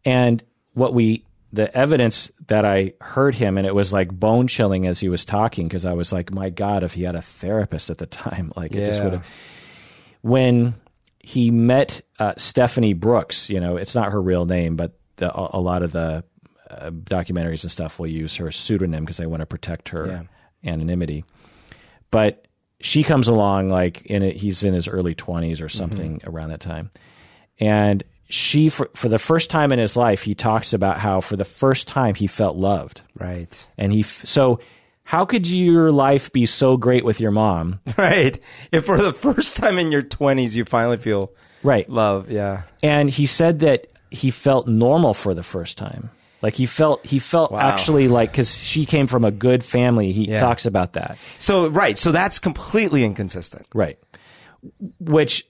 And what we the evidence that I heard him, and it was like bone chilling as he was talking, because I was like, my God, if he had a therapist at the time, like it just would have. When he met uh, Stephanie Brooks, you know, it's not her real name, but the, a, a lot of the uh, documentaries and stuff will use her pseudonym because they want to protect her Yeah. anonymity. But she comes along like in it, he's in his early twenties or something Mm-hmm. around that time, and she for for the first time in his life he talks about how for the first time he felt loved, Right. and he f- so how could your life be so great with your mom, Right. If for the first time in your 20s you finally feel right? love, yeah. And he said that he felt normal for the first time. Like he felt he felt Wow. actually like because she came from a good family. He Yeah. talks about that. So right, so that's completely inconsistent. Right. Which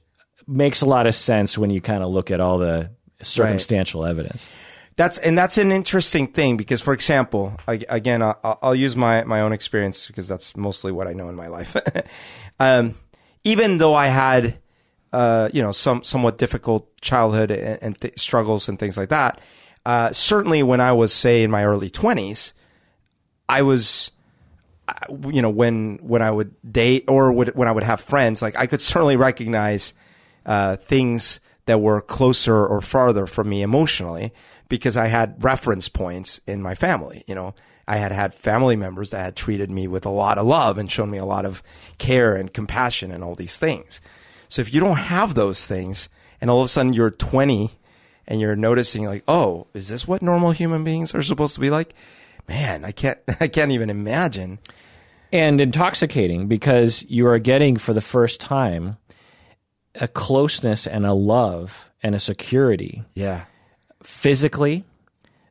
makes a lot of sense when you kind of look at all the circumstantial evidence. That's and that's an interesting thing because, for example, I, again, I'll, I'll use my my own experience because that's mostly what I know in my life. um, even though I had, uh, you know, some somewhat difficult childhood and, and th- struggles and things like that, uh, certainly when I was say in my early twenties, I was, you know, when when I would date or would, when I would have friends, like I could certainly recognize uh, things that were closer or farther from me emotionally because I had reference points in my family. You know, I had had family members that had treated me with a lot of love and shown me a lot of care and compassion and all these things. So if you don't have those things and all of a sudden you're 20 and you're noticing like, oh, is this what normal human beings are supposed to be like? Man, I can't, I can't even imagine. And intoxicating because you are getting for the first time a closeness and a love and a security Yeah. physically,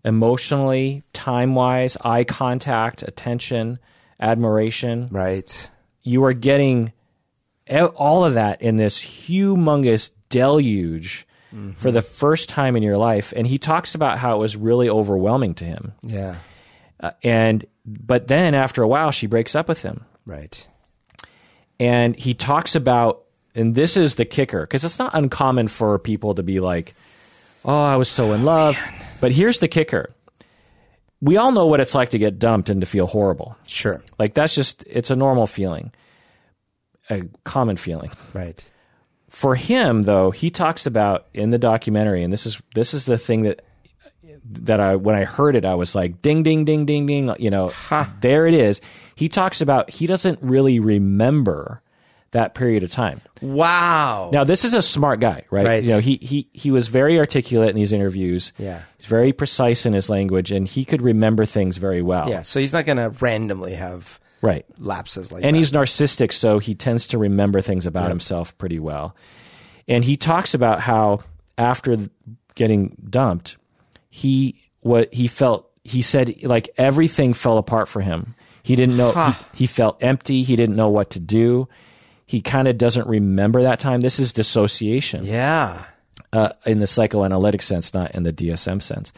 emotionally, time wise, eye contact, attention, admiration. Right. You are getting all of that in this humongous deluge for the first time in your life. And he talks about how it was really overwhelming to him. Yeah. Uh, and, but then after a while, she breaks up with him. Right. and he talks about and this is the kicker because it's not uncommon for people to be like oh i was so in love. But here's the kicker. We all know what it's like to get dumped and to feel horrible. Sure. like that's just it's a normal feeling. A common feeling. Right. for him though he talks about in the documentary and this is this is the thing that that I when I heard it I was like ding ding ding ding ding you know. There it is. He talks about he doesn't really remember that period of time Wow. now this is a smart guy right, Right. you know he he he was very articulate in these interviews Yeah. he's very precise in his language and he could remember things very well Yeah. So he's not going to randomly have right lapses like that. and that. he's narcissistic, so he tends to remember things about himself pretty well. And he talks about how after getting dumped, he what he felt. He said like everything fell apart for him. He didn't know. Huh. He, he felt empty. He didn't know what to do. He kind of doesn't remember that time. This is dissociation Yeah. uh, in the psychoanalytic sense, not in the DSM sense.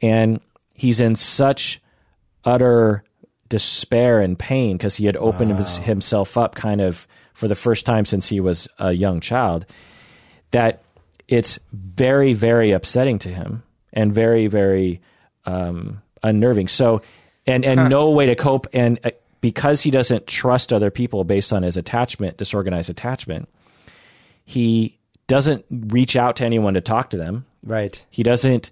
And he's in such utter despair and pain because he had opened his- himself up kind of for the first time since he was a young child that it's very, very upsetting to him and very, very um, unnerving. So, and and no way to cope. And uh, because he doesn't trust other people based on his attachment, disorganized attachment, he doesn't reach out to anyone to talk to them. Right. He doesn't,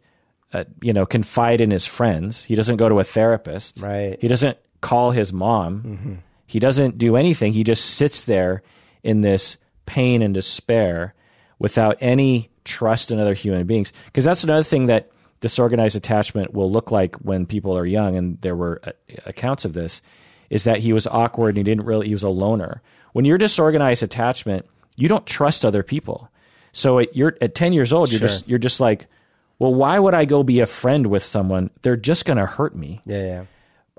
uh, you know, confide in his friends. He doesn't go to a therapist. Right. He doesn't call his mom. He doesn't do anything. He just sits there in this pain and despair without any trust in other human beings. Because that's another thing that disorganized attachment will look like when people are young, and there were uh, accounts of this, is that he was awkward and he didn't really, he was a loner. When you're disorganized attachment, you don't trust other people. So at, you're, at 10 years old, you're Sure. just, you're just like, well, why would I go be a friend with someone? They're just going to hurt me. Yeah. Yeah.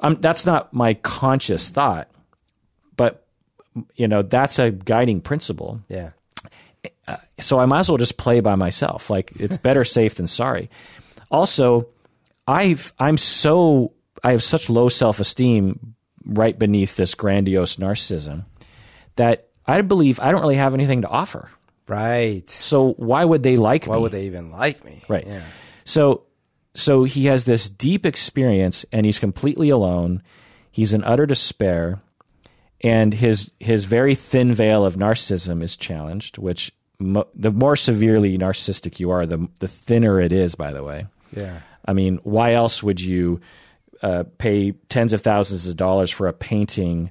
Um, that's not my conscious thought, but you know that's a guiding principle. Yeah. So I might as well just play by myself. Like it's better safe than sorry. Also, I've I'm so I have such low self esteem right beneath this grandiose narcissism that I believe I don't really have anything to offer. Right. So why would they like Why me? Why would they even like me? Right. Yeah. So so he has this deep experience and he's completely alone. He's in utter despair and his his very thin veil of narcissism is challenged, which mo- the more severely narcissistic you are, the the thinner it is by the way. Yeah. I mean, why else would you uh, pay tens of thousands of dollars for a painting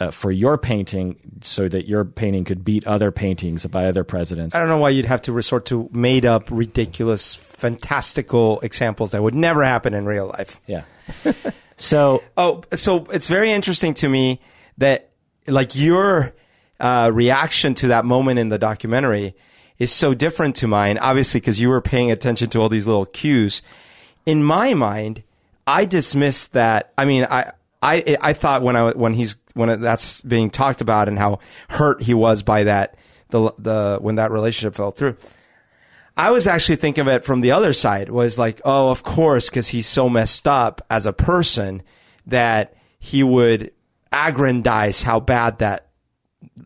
uh, for your painting so that your painting could beat other paintings by other presidents? I don't know why you'd have to resort to made up, ridiculous, fantastical examples that would never happen in real life. Yeah. so Oh, so it's very interesting to me that like your uh, reaction to that moment in the documentary is so different to mine. Obviously, because you were paying attention to all these little cues. In my mind, I dismissed that. I mean, I I I thought when I when he's when that's being talked about and how hurt he was by that the the when that relationship fell through. I was actually thinking of it from the other side. Was like, oh, of course, because he's so messed up as a person that he would aggrandize how bad that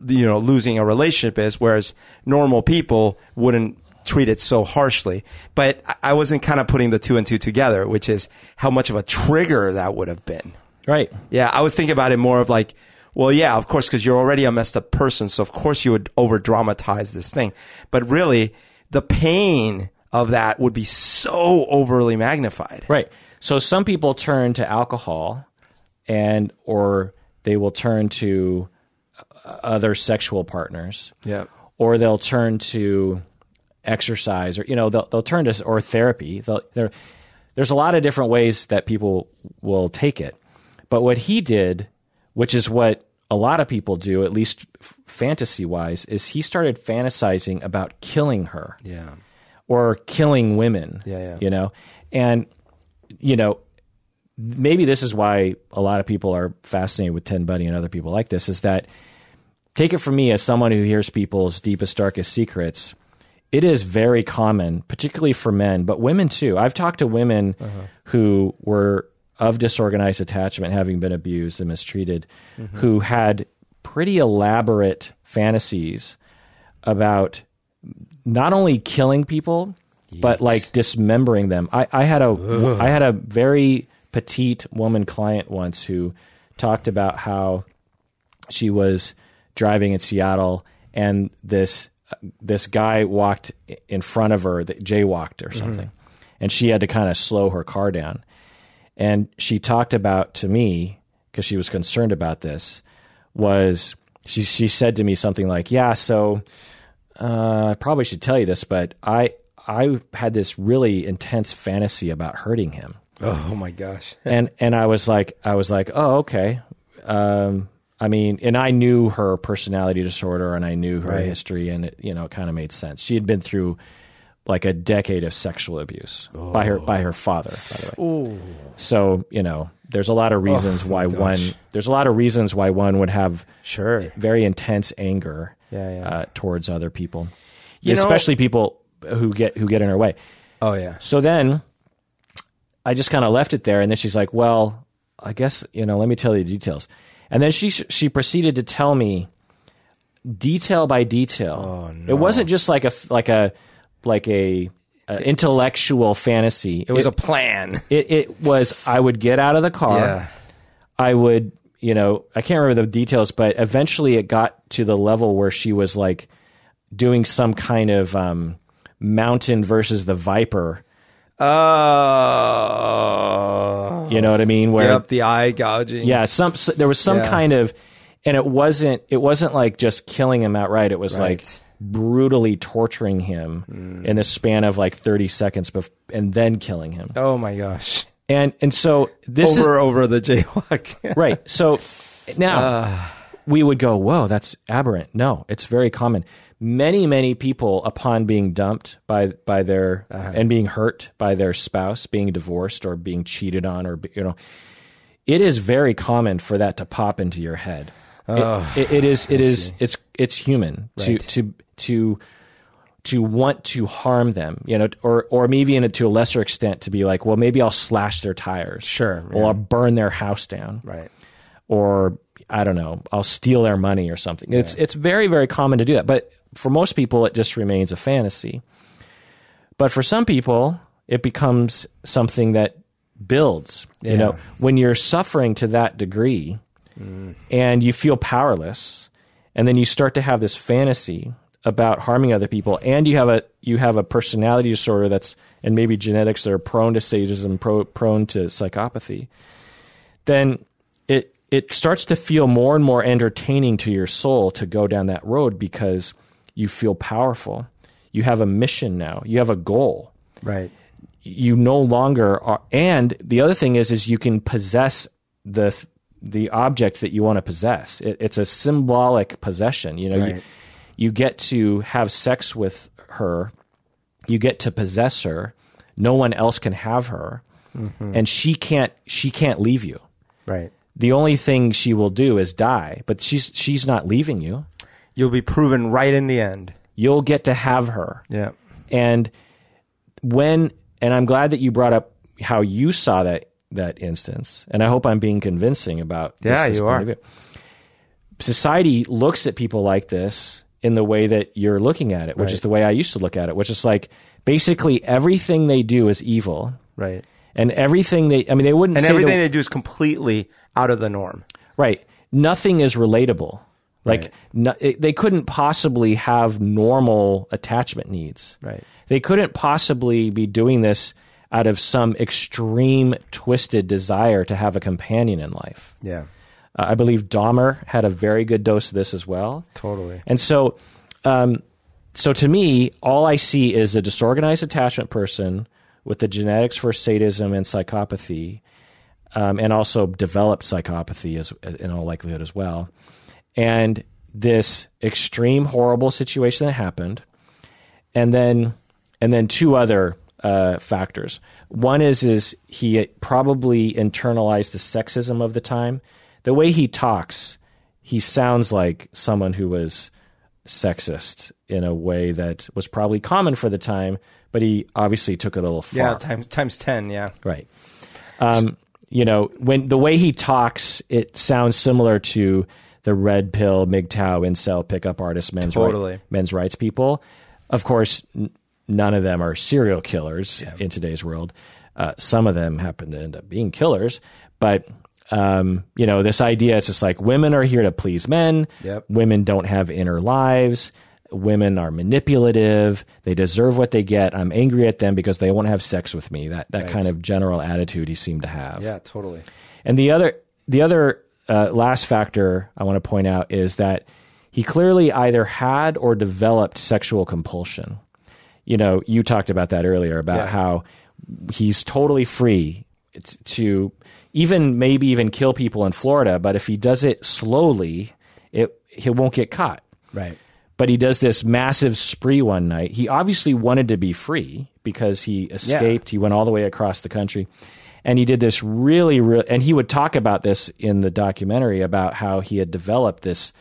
you know losing a relationship is, whereas normal people wouldn't treat it so harshly. But I- I wasn't kind of putting the two and two together, which is how much of a trigger that would have been. Right. Yeah, I was thinking about it more of like, well, yeah, of course, because you're already a messed up person, so of course you would over dramatize this thing. But really, the pain of that would be so overly magnified. Right. So some people turn to alcohol and or they will turn to uh, other sexual partners. Yeah. Or they'll turn to exercise or you know they'll they'll turn to or therapy. There there's a lot of different ways that people will take it. But what he did, which is what a lot of people do, at least fantasy wise, is he started fantasizing about killing her Yeah. or killing women. Yeah, yeah. You know, and you know, maybe this is why a lot of people are fascinated with Ted Bundy and other people like this. Is that take it from me as someone who hears people's deepest, darkest secrets. It is very common, particularly for men, but women too. I've talked to women uh-huh. who were of disorganized attachment, having been abused and mistreated, mm-hmm. who had pretty elaborate fantasies about not only killing people, but like dismembering them. I, I had a I had a very petite woman client once who talked about how she was driving in Seattle and this this guy walked in front of her that jaywalked or something and she had to kind of slow her car down and she talked about to me because she was concerned about this was she she said to me something like yeah so uh, I probably should tell you this but I I had this really intense fantasy about hurting him Oh my gosh. and and I was like, I was like, oh, okay. Um, I mean, and I knew her personality disorder, and I knew her Right. history, and it, you know, it kind of made sense. She had been through like a decade of sexual abuse by her by her father, by the way. So you know, there's a lot of reasons why one. There's a lot of reasons why one would have Sure. very intense anger Yeah, yeah. Uh, towards other people, You know- especially people who get who get in her way. Oh yeah. So then I just kind of left it there. And then she's like, well, I guess, you know, let me tell you the details. And then she, she proceeded to tell me detail by detail. It wasn't just like a, like a, like a, a intellectual fantasy. It was a plan. it, it was, I would get out of the car. Yeah. I would, you know, I can't remember the details, but eventually it got to the level where she was like doing some kind of um, mountain versus the viper. Oh. You know what I mean? Where Yep. The eye gouging. yeah, some s there was some Yeah. kind of, and it wasn't it wasn't like just killing him outright. It was like Right. Mm. brutally torturing him in the span of like thirty seconds, bef- and then killing him. Oh my gosh. And and so this is Over over the jaywalk. right. So now Ah. we would go, whoa, that's aberrant. No, it's very common. Many, many people, upon being dumped by by their Uh-huh. and being hurt by their spouse, being divorced or being cheated on, or you know, it is very common for that to pop into your head. It- it, it is. It is. It's it's human to Right. to to to want to harm them, you know, or or maybe in a, to a lesser extent to be like, well, maybe I'll slash their tires, Sure, or I'll burn their house down, right. or I don't know, I'll steal their money or something. It's it's very very common to do that, but for most people, it just remains a fantasy. But for some people, it becomes something that builds. You know, when you're suffering to that degree, and you feel powerless, and then you start to have this fantasy about harming other people, and you have a you have a personality disorder that's and maybe genetics that are prone to sadism, pro, prone to psychopathy, then it it starts to feel more and more entertaining to your soul to go down that road because you feel powerful. You have a mission now. You have a goal. Right. You no longer are and the other thing is is you can possess the the object that you want to possess. It, it's a symbolic possession. You know, Right. you get to have sex with her. You get to possess her. No one else can have her, mm-hmm. and she can't. She can't leave you Right. the only thing she will do is die, but she's she's not leaving you. You'll be proven right in the end. You'll get to have her. Yeah. And when and I'm glad that you brought up how you saw that that instance. And I hope I'm being convincing about this- Yeah, this you are. Society looks at people like this in the way that you're looking at it, which is the way I used to look at it, which is like basically everything they do is evil. Right. And everything they I mean they wouldn't And everything they do is completely out of the norm. Right. Nothing is relatable. Like Right. no, it, they couldn't possibly have normal attachment needs. Right. They couldn't possibly be doing this out of some extreme twisted desire to have a companion in life. Yeah. Uh, I believe Dahmer had a very good dose of this as well. Totally. And so, um, so to me, all I see is a disorganized attachment person with the genetics for sadism and psychopathy, um, and also developed psychopathy as in all likelihood as well. And this extreme horrible situation that happened, and then and then two other uh, factors. One is is he probably internalized the sexism of the time. The way he talks, he sounds like someone who was sexist in a way that was probably common for the time, but he obviously took it a little far. Yeah. Times times ten. Yeah. Right. Um, you know, when the way he talks, it sounds similar to the red pill, MGTOW, incel, pickup artist, men's Totally. right, men's rights people. Of course, n- none of them are serial killers in today's world. Uh, some of them happen to end up being killers, but um, you know, this idea it's just like women are here to please men. Yep. Women don't have inner lives. Women are manipulative. They deserve what they get. I'm angry at them because they won't have sex with me. That that kind of general attitude he seemed to have. Yeah. Totally. And the other the other uh, last factor I want to point out is that he clearly either had or developed sexual compulsion. You know, you talked about that earlier about Yeah. how he's totally free to even maybe even kill people in Florida, but if he does it slowly, it he won't get caught. Right. But he does this massive spree one night. He obviously wanted to be free because he escaped. He went all the way across the country. And he did this really, really, and he would talk about this in the documentary about how he had developed this,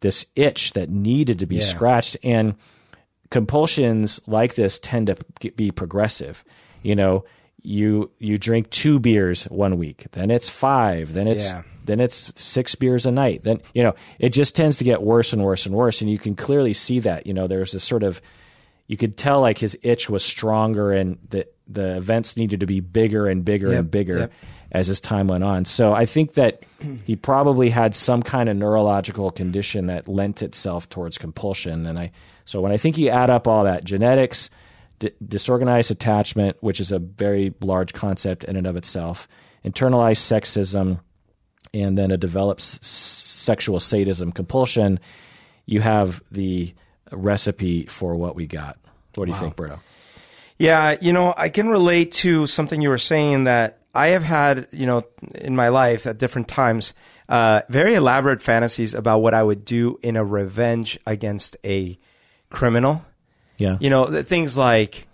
this itch that needed to be Yeah. scratched. And compulsions like this tend to be progressive. You know, you you drink two beers one week, then it's five, then it's Yeah. then it's six beers a night. Then you know it just tends to get worse and worse and worse, and you can clearly see that. You know, there's this sort of you could tell like his itch was stronger, and the the events needed to be bigger and bigger Yep, and bigger yep. as his time went on. So I think that he probably had some kind of neurological condition that lent itself towards compulsion. And I so when I think you add up all that genetics, d- disorganized attachment, which is a very large concept in and of itself, internalized sexism, and then a developed s- sexual sadism compulsion, you have the recipe for what we got. What do you think, Berto? Yeah, you know, I can relate to something you were saying that I have had, you know, in my life at different times, uh, very elaborate fantasies about what I would do in a revenge against a criminal. Yeah. You know, the things like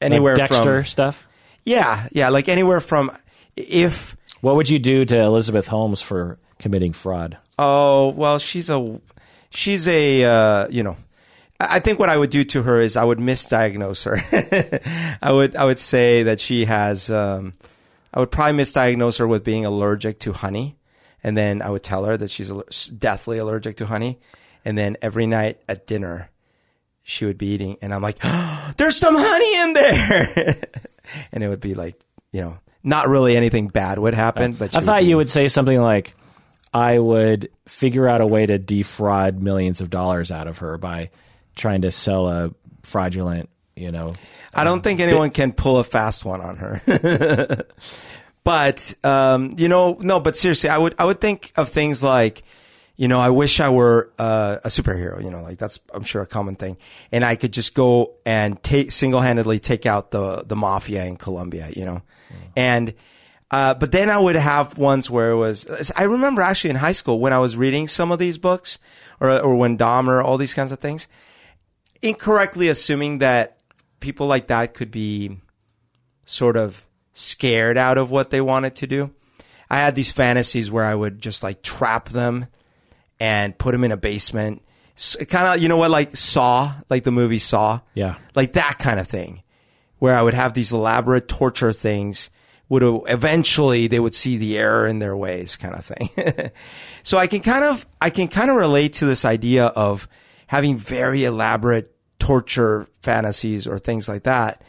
anywhere like Dexter from stuff. yeah, yeah, like anywhere from if What would you do to Elizabeth Holmes for committing fraud? Oh well, she's a she's a uh, you know. I think what I would do to her is I would misdiagnose her. I would I would say that she has. Um, I would probably misdiagnose her with being allergic to honey, and then I would tell her that she's deathly allergic to honey, and then every night at dinner, she would be eating, and I'm like, "There's some honey in there," and it would be like you know, not really anything bad would happen, but I thought you would say something like, "I would figure out a way to defraud millions of dollars out of her by trying to sell a fraudulent, you know." I don't think anyone can pull a fast one on her. but um, you know, no. But seriously, I would I would think of things like, you know, I wish I were uh, a superhero. You know, like that's I'm sure a common thing, and I could just go and take single handedly take out the the mafia in Colombia. You know, and. Uh, but then I would have ones where it was, I remember actually in high school when I was reading some of these books or, or when Dahmer, all these kinds of things, incorrectly assuming that people like that could be sort of scared out of what they wanted to do. I had these fantasies where I would just like trap them and put them in a basement kind of you know what like Saw, like the movie Saw, Yeah. like that kind of thing, where I would have these elaborate torture things. Would eventually they would see the error in their ways, kind of thing. so I can kind of I can kind of relate to this idea of having very elaborate torture fantasies or things like that,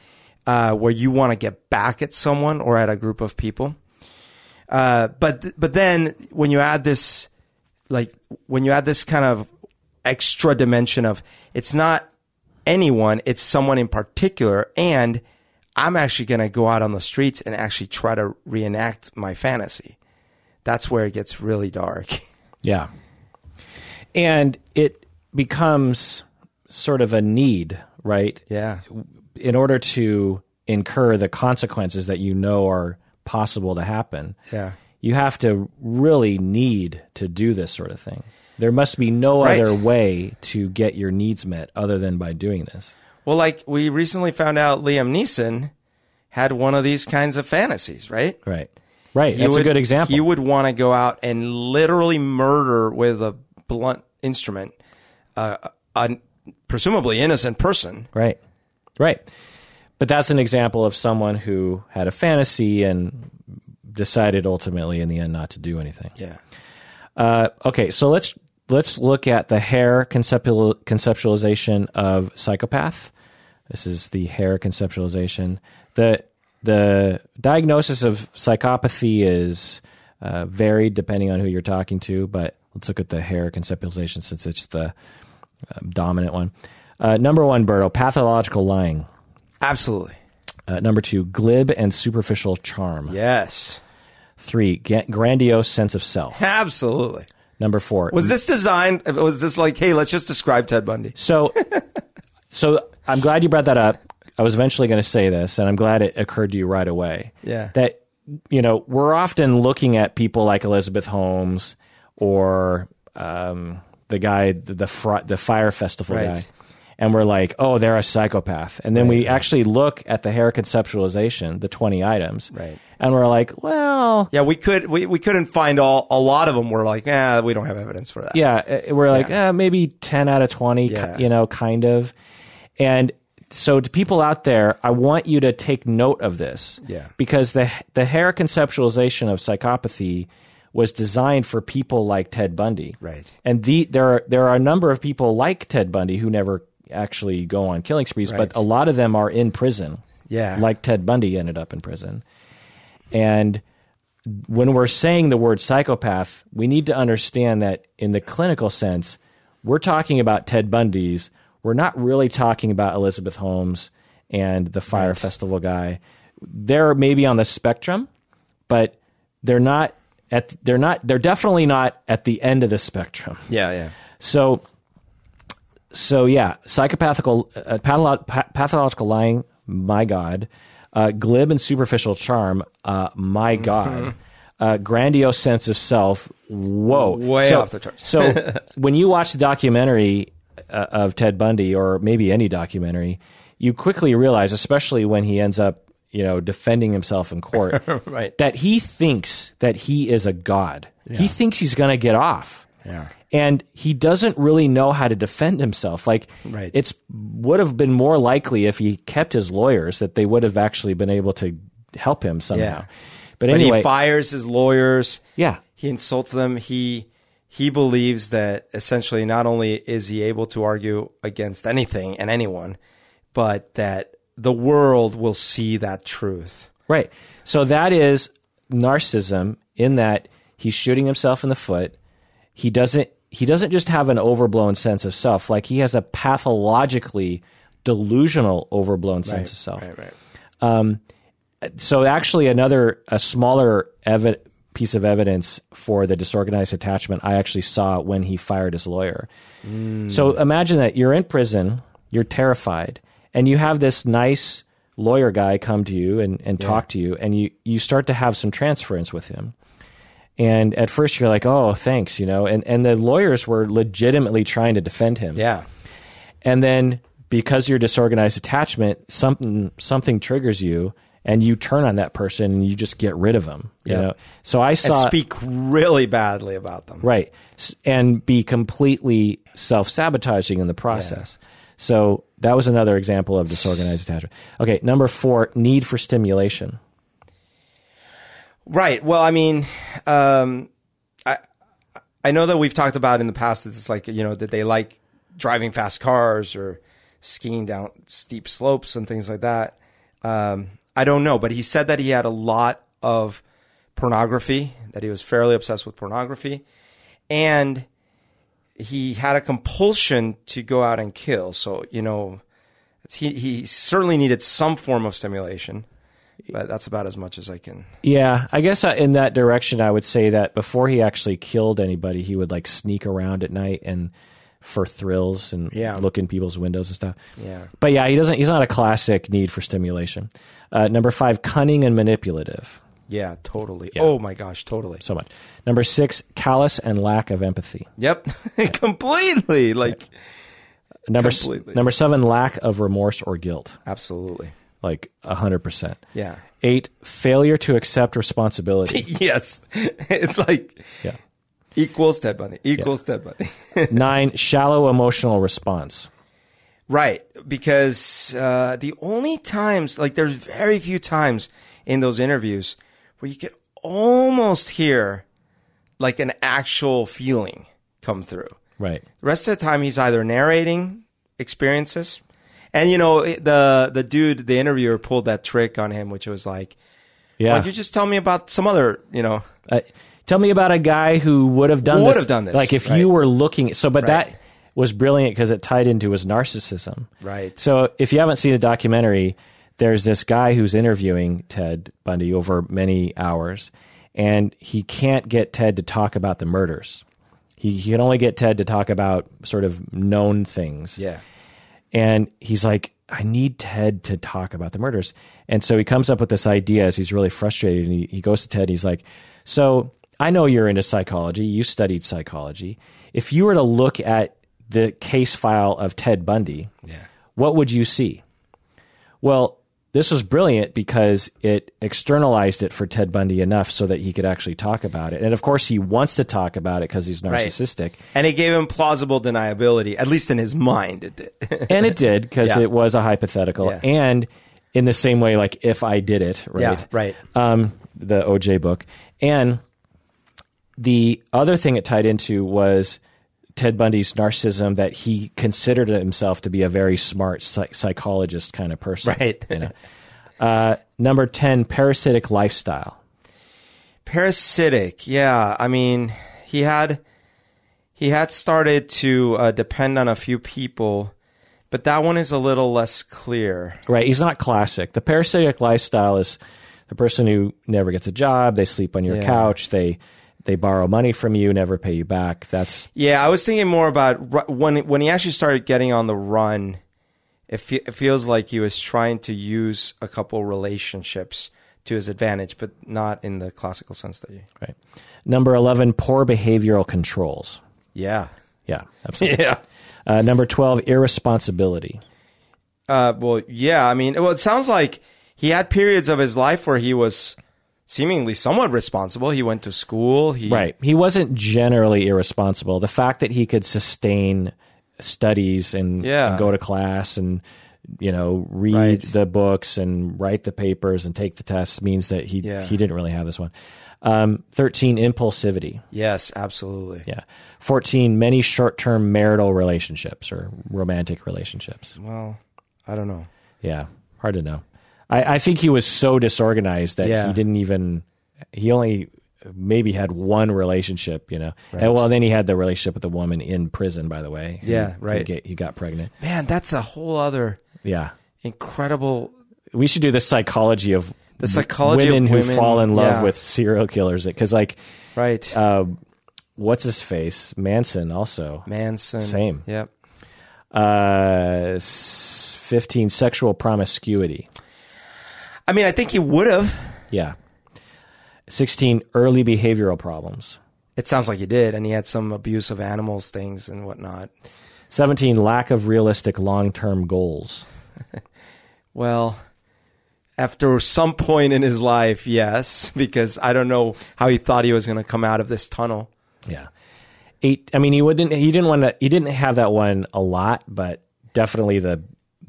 uh, where you want to get back at someone or at a group of people. Uh, but but then when you add this, like when you add this kind of extra dimension of it's not anyone, it's someone in particular, and I'm actually going to go out on the streets and actually try to reenact my fantasy. That's where it gets really dark. Yeah. And it becomes sort of a need, right? yeah, In order to incur the consequences that you know are possible to happen, yeah. you have to really need to do this sort of thing. There must be no Right. other way to get your needs met other than by doing this. Well, like we recently found out, Liam Neeson had one of these kinds of fantasies, right? Right. Right. He That's would- a good example. He would want to go out and literally murder with a blunt instrument uh, a presumably innocent person. Right. Right. But that's an example of someone who had a fantasy and decided ultimately in the end not to do anything. Yeah. Uh, okay, so let's let's look at the Hare conceptual, conceptualization of psychopath. This is the Hare conceptualization. the The diagnosis of psychopathy is uh, varied depending on who you're talking to, but let's look at the Hare conceptualization since it's the um, dominant one. Uh, number one, Berto, pathological lying. Absolutely. Uh, number two, glib and superficial charm. Yes. Three, grandiose sense of self. Absolutely. Number four, Was this designed? Was this like, hey, let's just describe Ted Bundy? So, so I'm glad you brought that up. I was eventually going to say this, and I'm glad it occurred to you right away. Yeah. That you know we're often looking at people like Elizabeth Holmes or um, the guy, the the, fr- the Fyre festival Right. guy, and we're like, oh, they're a psychopath. And then we actually look at the Hare conceptualization, the 20 items, Right. and we're like, well, Yeah, we could we, we couldn't find all a lot of them. Were like, ah, we don't have evidence for that. Yeah, uh, we're like eh, maybe ten out of twenty. Yeah. You know, kind of. And so, to people out there, I want you to take note of this. Yeah. Because the the Hare conceptualization of psychopathy was designed for people like Ted Bundy. Right. And the there are there are a number of people like Ted Bundy who never actually go on killing sprees, Right. but a lot of them are in prison. Yeah. Like Ted Bundy ended up in prison. And when we're saying the word psychopath, we need to understand that in the clinical sense, we're talking about Ted Bundy's. We're not really talking about Elizabeth Holmes and the Fyre Festival guy. They're maybe on the spectrum, but they're not at they're not they're definitely not at the end of the spectrum. Yeah, yeah. So, so yeah, psychopathical, uh, patholo- pa- pathological lying. My God, uh, glib and superficial charm. Uh, my God, uh, grandiose sense of self. Whoa, Way So- off the charts. so when you watch the documentary uh, of Ted Bundy, or maybe any documentary, you quickly realize, especially when he ends up, you know, defending himself in court, Right. that he thinks that he is a god. He thinks he's going to get off Yeah. And he doesn't really know how to defend himself. Like Right. it's would have been more likely if he kept his lawyers that they would have actually been able to help him somehow. Yeah. But anyway, he fires his lawyers. yeah, He insults them. He he believes that essentially not only is he able to argue against anything and anyone, but that the world will see that truth. right. So that is narcissism in that he's shooting himself in the foot. He doesn't he doesn't just have an overblown sense of self, like he has a pathologically delusional overblown sense of self. right. Um, so actually another a smaller evi- piece of evidence for the disorganized attachment I actually saw when he fired his lawyer. Mm. So imagine that you're in prison, you're terrified, and you have this nice lawyer guy come to you and, and talk to you, and you, you start to have some transference with him. And at first you're like, oh, thanks, you know, and, and the lawyers were legitimately trying to defend him. Yeah. And then because your disorganized attachment, something something triggers you, and you turn on that person and you just get rid of them. You Yep. know, so I and saw speak really badly about them. right and be completely self sabotaging in the process. So that was another example of disorganized attachment. Okay, number four, need for stimulation. Right. Well, I mean, um, I I know that we've talked about in the past. that It's like you know that they like driving fast cars or skiing down steep slopes and things like that. Um, I don't know, but he said that he had a lot of pornography. That he was fairly obsessed with pornography, and he had a compulsion to go out and kill. So you know, he he certainly needed some form of stimulation. But that's about as much as I can. Yeah, I guess in that direction, I would say that before he actually killed anybody, he would like sneak around at night and for thrills and Yeah. look in people's windows and stuff. Yeah. But yeah, he doesn't. He's not a classic need for stimulation. Uh, number five, cunning and manipulative. Yeah, totally. Oh my gosh, totally. So much. Number six, callous and lack of empathy. Yep, completely. Like, Number Completely. number seven, lack of remorse or guilt. absolutely. Like hundred percent. Yeah. Eight, failure to accept responsibility. yes, it's like yeah. equals Ted Bundy equals Ted Bundy. Nine, shallow emotional response. right, because uh, the only times, like, there's very few times in those interviews where you could almost hear like an actual feeling come through. Right. The rest of the time, he's either narrating experiences, and you know the the dude, the interviewer, pulled that trick on him, which was like, Yeah. "Why don't you just tell me about some other, you know?" Uh, tell me about a guy who would have done Would have done this, Like if right. you were looking. So, but Right. that was brilliant because it tied into his narcissism. Right. So, if you haven't seen the documentary, there's this guy who's interviewing Ted Bundy over many hours, and he can't get Ted to talk about the murders. He, he can only get Ted to talk about sort of known things. Yeah, And he's like, I need Ted to talk about the murders. And so he comes up with this idea as he's really frustrated. And he, he goes to Ted. and He's like, So I know you're into psychology. You studied psychology. If you were to look at the case file of Ted Bundy, yeah, what would you see? Well, this was brilliant because it externalized it for Ted Bundy enough so that he could actually talk about it. And of course, he wants to talk about it because he's Right. narcissistic. and it gave him plausible deniability, at least in his mind. It did. and it did because Yeah. it was a hypothetical Yeah. and in the same way like if i did it right Yeah, right. um, the oj book and the other thing it tied into was ted bundy's narcissism that he considered himself to be a very smart psych- psychologist kind of person Right. you know? uh, number 10 parasitic lifestyle Parasitic, yeah. I mean, he had he had started to uh, depend on a few people, but that one is a little less clear. Right. He's not classic. The parasitic lifestyle is the person who never gets a job. They sleep on your Yeah. couch. They they borrow money from you, never pay you back. That's Yeah, I was thinking more about when when he actually started getting on the run. It, fe- it feels like he was trying to use a couple relationships to his advantage, but not in the classical sense that you. right. Number eleven, poor behavioral controls. Yeah, Yeah, absolutely. yeah. uh, number twelve, irresponsibility. Uh, well, yeah. I mean, well, it sounds like he had periods of his life where he was seemingly somewhat responsible. He went to school. He Right. He wasn't generally irresponsible. The fact that he could sustain studies and, Yeah. and go to class and you know read Right. the books and write the papers and take the tests means that he Yeah. he didn't really have this one. Um, Thirteen, impulsivity. Yes, absolutely. Yeah. 14, many short term marital relationships or romantic relationships. Well, I don't know. Yeah. Hard to know. I, I think he was so disorganized that Yeah. he didn't even, he only maybe had one relationship, you know. And well, then he had the relationship with the woman in prison, by the way. who- Yeah, who right. get- he got pregnant. Man, that's a whole other Yeah. incredible. We should do the psychology of The psychology women of who women, fall in love yeah. with serial killers. Because, like, Right. uh, what's his face? Manson also. Manson. same. Yep. Uh, s- 15, sexual promiscuity. I mean, I think he would have. Yeah. 16, early behavioral problems. It sounds like he did, and he had some abuse of animals, things, and whatnot. 17, lack of realistic long term goals. Well, After some point in his life, yes, because I don't know how he thought he was going to come out of this tunnel. Yeah. Eight. I mean, he wouldn't. He didn't want to. He didn't have that one a lot, but definitely the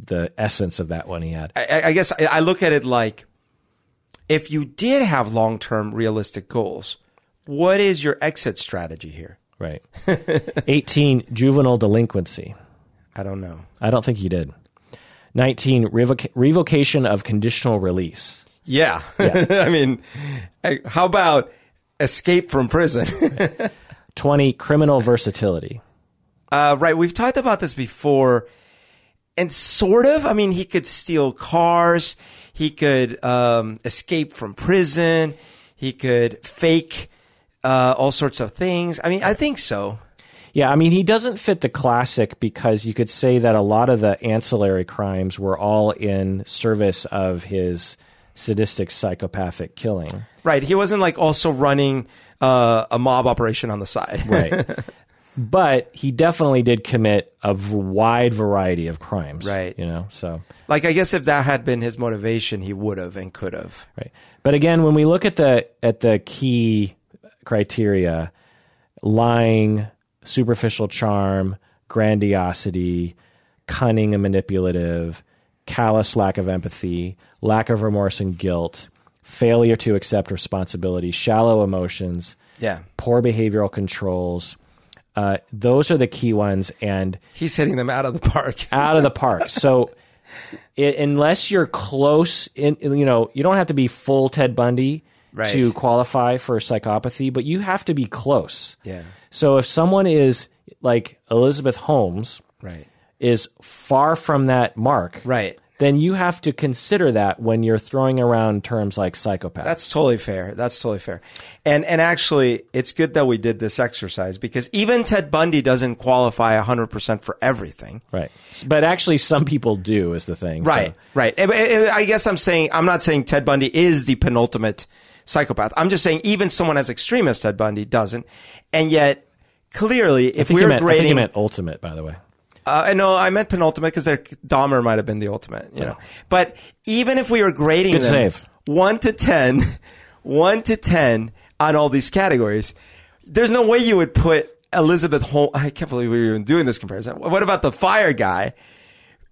the essence of that one he had. I, I guess I, look at it like if you did have long term realistic goals, what is your exit strategy here? Right. Eighteen. Juvenile delinquency. I don't know. I don't think he did. Nineteen. Revoc- revocation of conditional release. Yeah. I mean, how about escape from prison? Twenty. Criminal versatility. uh, right. We've talked about this before. And sort of, I mean, he could steal cars. He could um, escape from prison. He could fake uh, all sorts of things. I mean, I think so. Yeah, I mean, he doesn't fit the classic because you could say that a lot of the ancillary crimes were all in service of his sadistic psychopathic killing. Right. He wasn't like also running uh, a mob operation on the side. Right. but he definitely did commit a wide variety of crimes. Right. You know, so, like, I guess if that had been his motivation, he would have and could have. right. But again, when we look at the, at the key criteria, lying, superficial charm, grandiosity, cunning and manipulative, callous lack of empathy, lack of remorse and guilt, failure to accept responsibility, shallow emotions, Yeah. poor behavioral controls. Uh, those are the key ones, and He's hitting them out of the park. out of the park. So, it, unless you're close, in you know, you don't have to be full Ted Bundy Right. to qualify for psychopathy, but you have to be close. Yeah. So, if someone is like Elizabeth Holmes Right. is far from that mark, Right. Then you have to consider that when you're throwing around terms like psychopath. That's totally fair. That's totally fair. And and actually, it's good that we did this exercise because even Ted Bundy doesn't qualify 100% for everything. right. But actually, some people do, is the thing. So- Right. Right. But, eh, I guess I'm saying I'm not saying Ted Bundy is the penultimate psychopath. I'm just saying even someone as extreme as Ted Bundy doesn't. And yet clearly if we're meant, I think you grading meant ultimate, by the way. Uh, no, I meant penultimate because their Dahmer might have been the ultimate, you know. But even if we were grading Good them save. one to 10, one to 10 on all these categories, there's no way you would put Elizabeth Holmes. I can't believe we were even doing this comparison. What about the fire guy?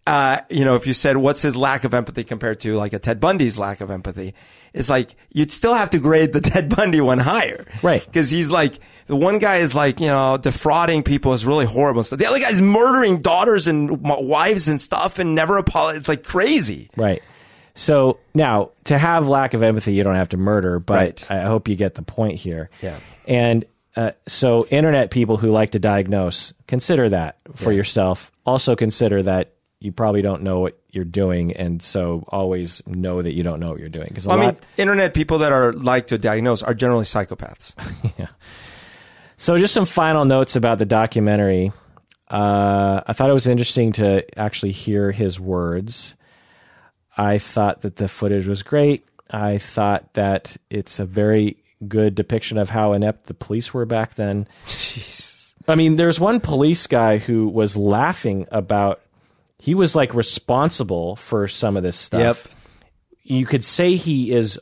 Uh, you know, if you said what's his lack of empathy compared to like a Ted Bundy's lack of empathy, it's like you'd still have to grade the Ted Bundy one higher, Right. Because he's like the one guy is like you know defrauding people is really horrible stuff. The other guy's murdering daughters and wives and stuff and never apologize. It's like crazy. Right. So now, to have lack of empathy, you don't have to murder, but Right. I hope you get the point here. Yeah. And uh, so, internet people who like to diagnose, consider that for yourself. Also, consider that you probably don't know what you're doing, and so always know that you don't know what you're doing. Because I mean, internet people that are like to diagnose are generally psychopaths. yeah. So, just some final notes about the documentary. Uh, I thought it was interesting to actually hear his words. I thought that the footage was great. I thought that it's a very good depiction of how inept the police were back then. I mean, there's one police guy who was laughing about he was like responsible for some of this stuff. Yep. You could say he is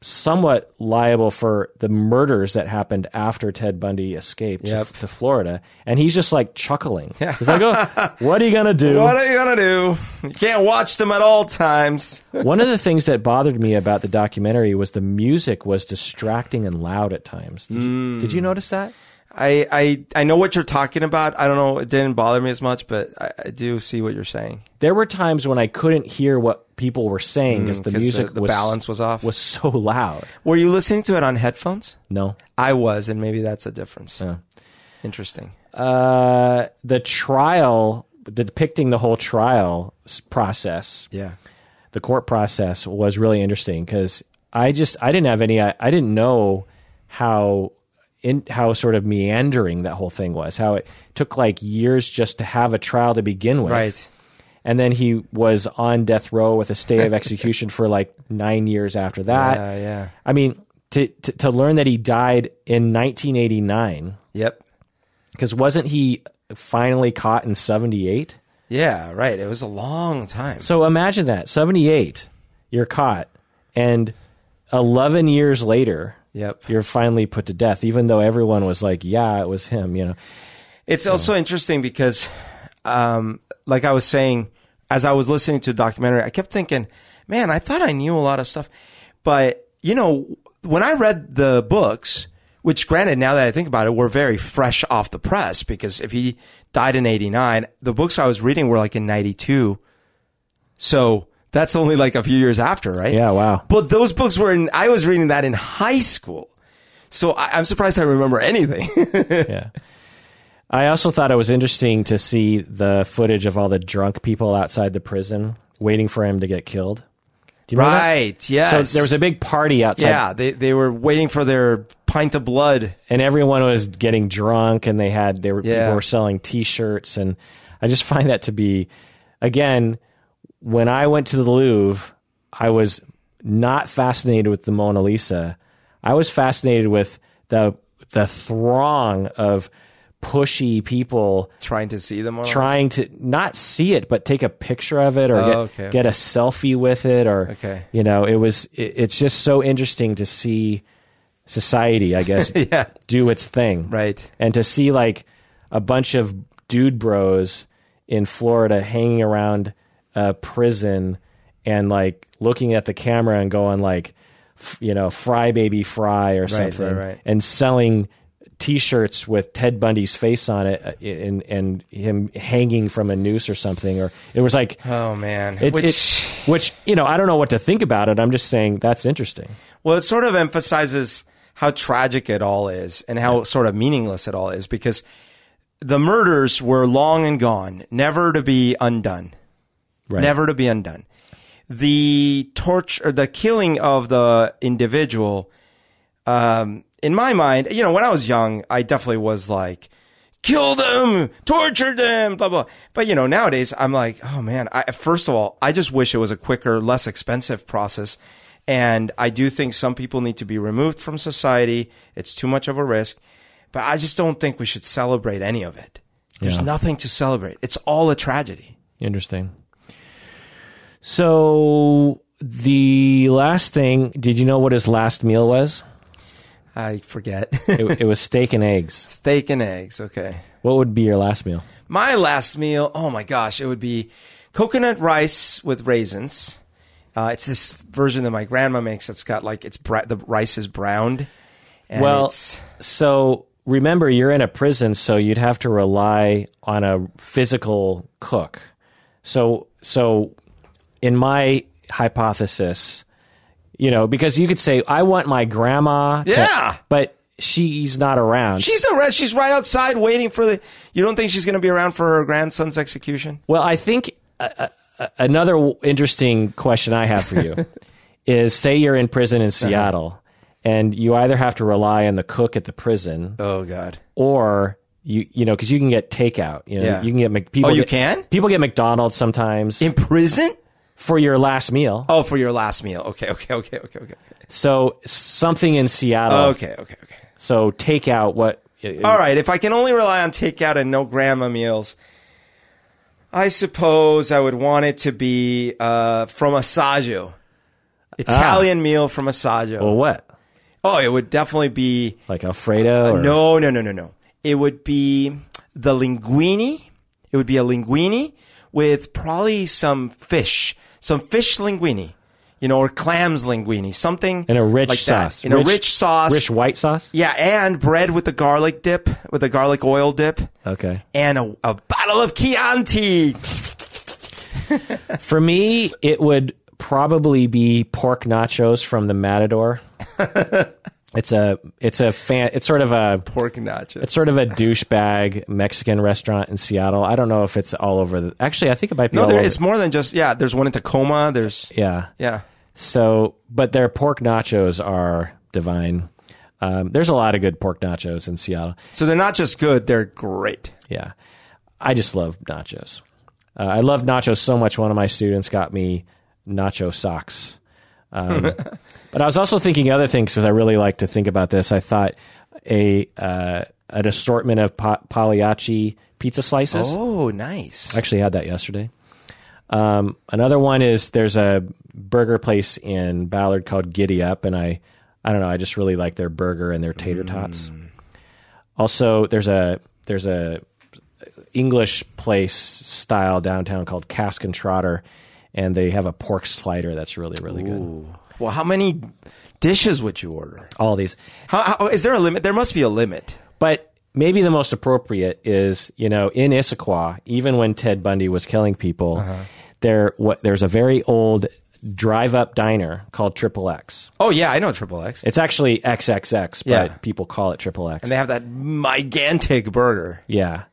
somewhat liable for the murders that happened after Ted Bundy escaped Yep. to Florida, and he's just like chuckling. He's like, "Oh, what are you gonna do?" What are you gonna do? You can't watch them at all times. One of the things that bothered me about the documentary was the music was distracting and loud at times. Did, you, mm. did you notice that? I, I I know what you're talking about. I don't know. It didn't bother me as much, but I, I do see what you're saying. There were times when I couldn't hear what people were saying because the Mm, 'cause music the, the was, balance was off. was so loud. Were you listening to it on headphones? No. I was, and maybe that's a difference. Yeah. Interesting. Uh, the trial, the depicting the whole trial s- process, Yeah. the court process was really interesting because I just I didn't have any I, I didn't know how in how sort of meandering that whole thing was. How it took like years just to have a trial to begin with. Right. And then he was on death row with a stay of execution for like nine years after that. Yeah. Yeah. I mean, to, to to learn that he died in 1989 Yep. because wasn't he finally caught in 78? Yeah. Right. It was a long time. So imagine that 78. you're caught, and eleven years later, Yep. you're finally put to death, even though everyone was like, "Yeah, it was him." You know, It's also interesting because, um, like I was saying, as I was listening to the documentary, I kept thinking, man, I thought I knew a lot of stuff. But, you know, when I read the books, which granted, now that I think about it, were very fresh off the press because if he died in 89, the books I was reading were like in 92. So that's only like a few years after, right? Yeah, wow. But those books were in, I was reading that in high school. So I, I'm surprised I remember anything. yeah. I also thought it was interesting to see the footage of all the drunk people outside the prison waiting for him to get killed. Do you that? right. Yes. So there was a big party outside, Yeah, they they were waiting for their pint of blood. and everyone was getting drunk, and they had they were Yeah. people were selling T-shirts, and I just find that to be, again, when I went to the Louvre, I was not fascinated with the Mona Lisa. I was fascinated with the the throng of pushy people Trying to see them. trying to not see it but take a picture of it or Oh, get, okay, get a selfie with it or Okay. you know it was it, it's just so interesting to see society i guess Yeah. do its thing Right. and to see like a bunch of dude bros in florida hanging around a prison and like looking at the camera and going like f- you know fry baby fry or something right, right. and selling T-shirts with Ted Bundy's face on it, uh, and and him hanging from a noose or something, or it was like Oh man. it, which it- which you know I don't know what to think about it. I'm just saying that's interesting. well, it sort of emphasizes how tragic it all is and how sort of meaningless it all is because the murders were long and gone, never to be undone. Right. Never to be undone. The torture, the killing of the individual, um, in my mind, you know, when I was young, I definitely was like, kill them, torture them, blah, blah. But, you know, nowadays I'm like, oh man, I, first of all, I just wish it was a quicker, less expensive process. And I do think some people need to be removed from society. It's too much of a risk. But I just don't think we should celebrate any of it. There's Yeah. nothing to celebrate. It's all a tragedy. Interesting. So the last thing, did you know what his last meal was? I forget. It, it was steak and eggs. Steak and eggs. Okay. What would be your last meal? My last meal, oh my gosh, it would be coconut rice with raisins. Uh, it's this version that my grandma makes. It's got like it's bra- the rice is browned. And well, so remember, you're in a prison, so you'd have to rely on a physical cook. So, so in my hypothesis, you know, because you could say, I want my grandma, to-" Yeah. but she's not around. she's a she's right outside waiting for the. You don't think she's going to be around for her grandson's execution? Well, I think uh, uh, another w- interesting question I have for you is say you're in prison in Uh-huh. Seattle and you either have to rely on the cook at the prison Oh God. or you you know because you can get takeout you know Yeah. you can get people Oh, you get- can? people get McDonald's sometimes In prison? For your last meal Oh, for your last meal. Okay, okay, okay, okay, okay, so something in Seattle okay, okay, okay. so takeout what All right, if I can only rely on takeout and no grandma meals, I suppose I would want it to be uh, from Assaggio. Italian meal from Assaggio. well what oh, it would definitely be like Alfredo or, no, no, no, no, no. It would be the linguini. It would be a linguini with probably some fish, some fish linguine, you know, or clams linguine, something in a rich like that. sauce in a rich sauce. rich white sauce Yeah, and bread with the garlic dip, with the garlic oil dip, okay and a, a bottle of Chianti. For me, it would probably be pork nachos from the Matador. it's a it's a fan it's sort of a Pork nachos. it's sort of a douchebag Mexican restaurant in Seattle. I don't know if it's all over the Actually, I think it might be no, there, it's more than just yeah. There's one in Tacoma. There's yeah. yeah. So, but their pork nachos are divine. Um, there's a lot of good pork nachos in Seattle. So they're not just good; they're great. Yeah. I just love nachos. Uh, I love nachos so much. One of my students got me nacho socks. Um, but I was also thinking other things because I really like to think about this. I thought a uh, an assortment of pa- Pagliacci pizza slices. Oh, nice. I actually had that yesterday. Um, another one is there's a burger place in Ballard called Giddy Up, and I, I don't know, I just really like their burger and their tater tots. Also, there's a there's a English place style downtown called Cask and Trotter, and they have a pork slider that's really really good. Well, how many dishes would you order? All these, How, how, oh, is there a limit? There must be a limit. but maybe the most appropriate is you know in Issaquah, even when Ted Bundy was killing people, uh-huh. there what there's a very old drive up diner called Triple X. Oh yeah, I know Triple X. It's actually XXX, but Yeah. people call it Triple X. And they have that gigantic burger. Yeah.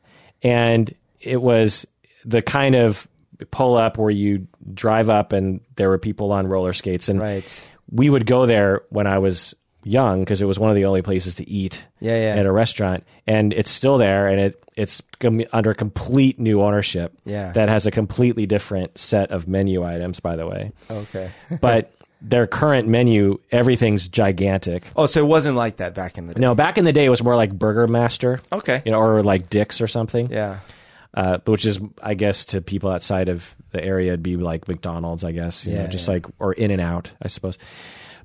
And it was the kind of pull up where you drive up and there were people on roller skates. And Right. we would go there when I was young because it was one of the only places to eat Yeah, yeah. at a restaurant. And it's still there and it, it's com- under complete new ownership Yeah. that has a completely different set of menu items, by the way. Okay. But their current menu, everything's gigantic. oh, so it wasn't like that back in the day. No, back in the day, it was more like Burger Master. Okay. You know, or like Dick's or something. Yeah. Uh, which is, I guess, to people outside of the area, it'd be like McDonald's, I guess. You Yeah, know, just yeah. like, or In and Out, I suppose.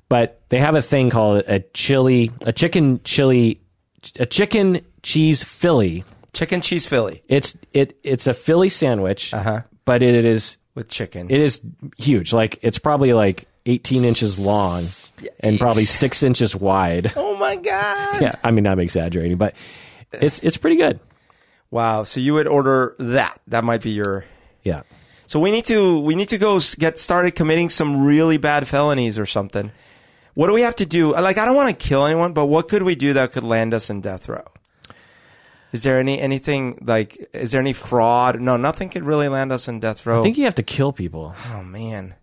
But they have a thing called a chili, a chicken chili, a chicken cheese Philly. Chicken cheese Philly It's it it's a Philly sandwich, Uh-huh. but it is with chicken. it is huge. Like it's probably like 18 inches long and probably six inches wide. oh my god. yeah, I mean I'm exaggerating, but it's it's pretty good. Wow. So you would order that. That might be your. Yeah. So we need to we need to go get started committing some really bad felonies or something. What do we have to do? Like I don't want to kill anyone, but what could we do that could land us in death row? Is there any anything like is there any fraud? No, nothing could really land us in death row. I think you have to kill people. oh man.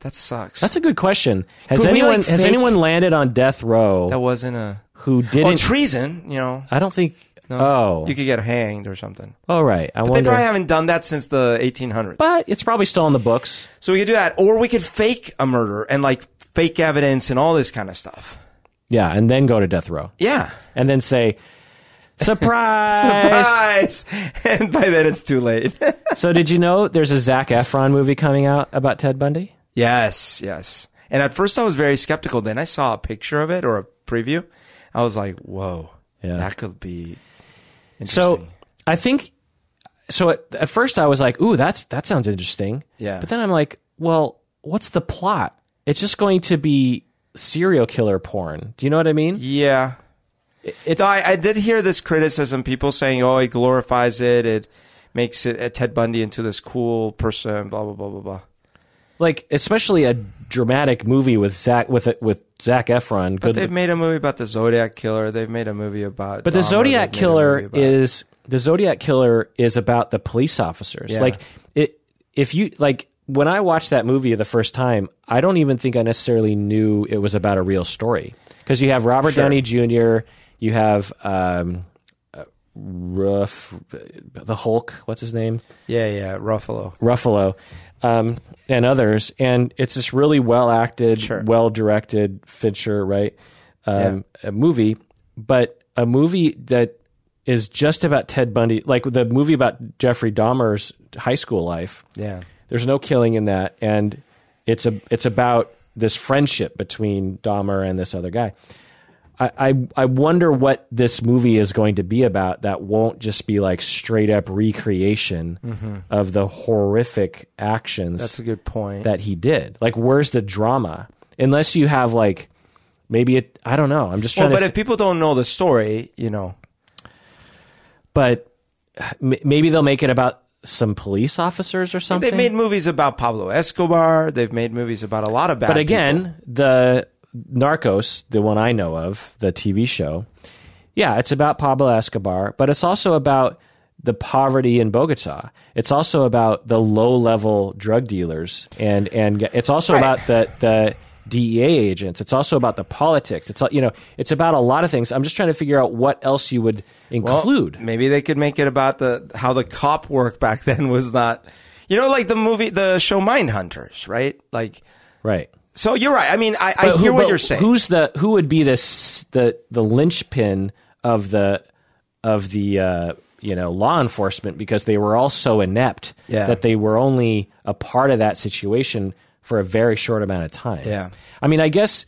That sucks. That's a good question. Has Could we, anyone like, has anyone landed on death row that wasn't a who Oh, didn't? treason, you know. I don't think. No. Oh, You could get hanged or something. oh right. I But they probably haven't done that since the 1800s. but it's probably still in the books. so we could do that, or we could fake a murder and like fake evidence and all this kind of stuff. Yeah, and then go to death row, Yeah. and then say, "Surprise!" Surprise! and by then it's too late. so, did you know there's a Zac Efron movie coming out about Ted Bundy? yes, yes. And at first I was very skeptical. Then I saw a picture of it or a preview. I was like, whoa, Yeah. that could be So. I think. So at, at first I was like, "Ooh, that's that sounds interesting." Yeah. But then I'm like, "Well, what's the plot? It's just going to be serial killer porn." Do you know what I mean? yeah. It's No, I, I did hear this criticism. People saying, "Oh, it glorifies it. It makes it uh, Ted Bundy into this cool person." Blah blah blah blah blah. like especially a dramatic movie with Zach with with Zac Efron. But Good, they've made a movie about the Zodiac killer. They've made a movie about. but the Dahmer. Zodiac killer is the Zodiac killer is about the police officers. Yeah. Like it, if you like when I watched that movie the first time, I don't even think I necessarily knew it was about a real story because you have Robert Sure. Downey Jr., you have um, uh, Ruff, the Hulk. What's his name? Yeah, yeah, Ruffalo. Ruffalo, um, and others. And it's this really well acted, Sure. well directed Fincher, right? Um, A movie, but a movie that is just about Ted Bundy, like the movie about Jeffrey Dahmer's high school life. Yeah. There's no killing in that, and it's a it's about this friendship between Dahmer and this other guy. I, I I wonder what this movie is going to be about that won't just be like straight up recreation of the horrific actions Mm-hmm. That's a good point. that he did. Like, where's the drama? Unless you have like maybe it. I don't know. I'm just well, trying but to. if people don't know the story, you know, but m- maybe they'll make it about some police officers or something. they've made movies about Pablo Escobar. They've made movies about a lot of bad. but again, people. the Narcos, the one I know of, the TV show, yeah, it's about Pablo Escobar, but it's also about the poverty in Bogota. It's also about the low level drug dealers, and and it's also Right. about the the DEA agents. It's also about the politics. It's you know, it's about a lot of things. I'm just trying to figure out what else you would Well, include. maybe they could make it about the how the cop work back then was not, you know, like the movie, the show Mindhunters, right? Like, right. So you're right. I mean, I, I hear who- what you're saying. Who's the who would be this the the linchpin of the of the uh, you know law enforcement because they were all so inept Yeah. that they were only a part of that situation for a very short amount of time. Yeah. I mean, I guess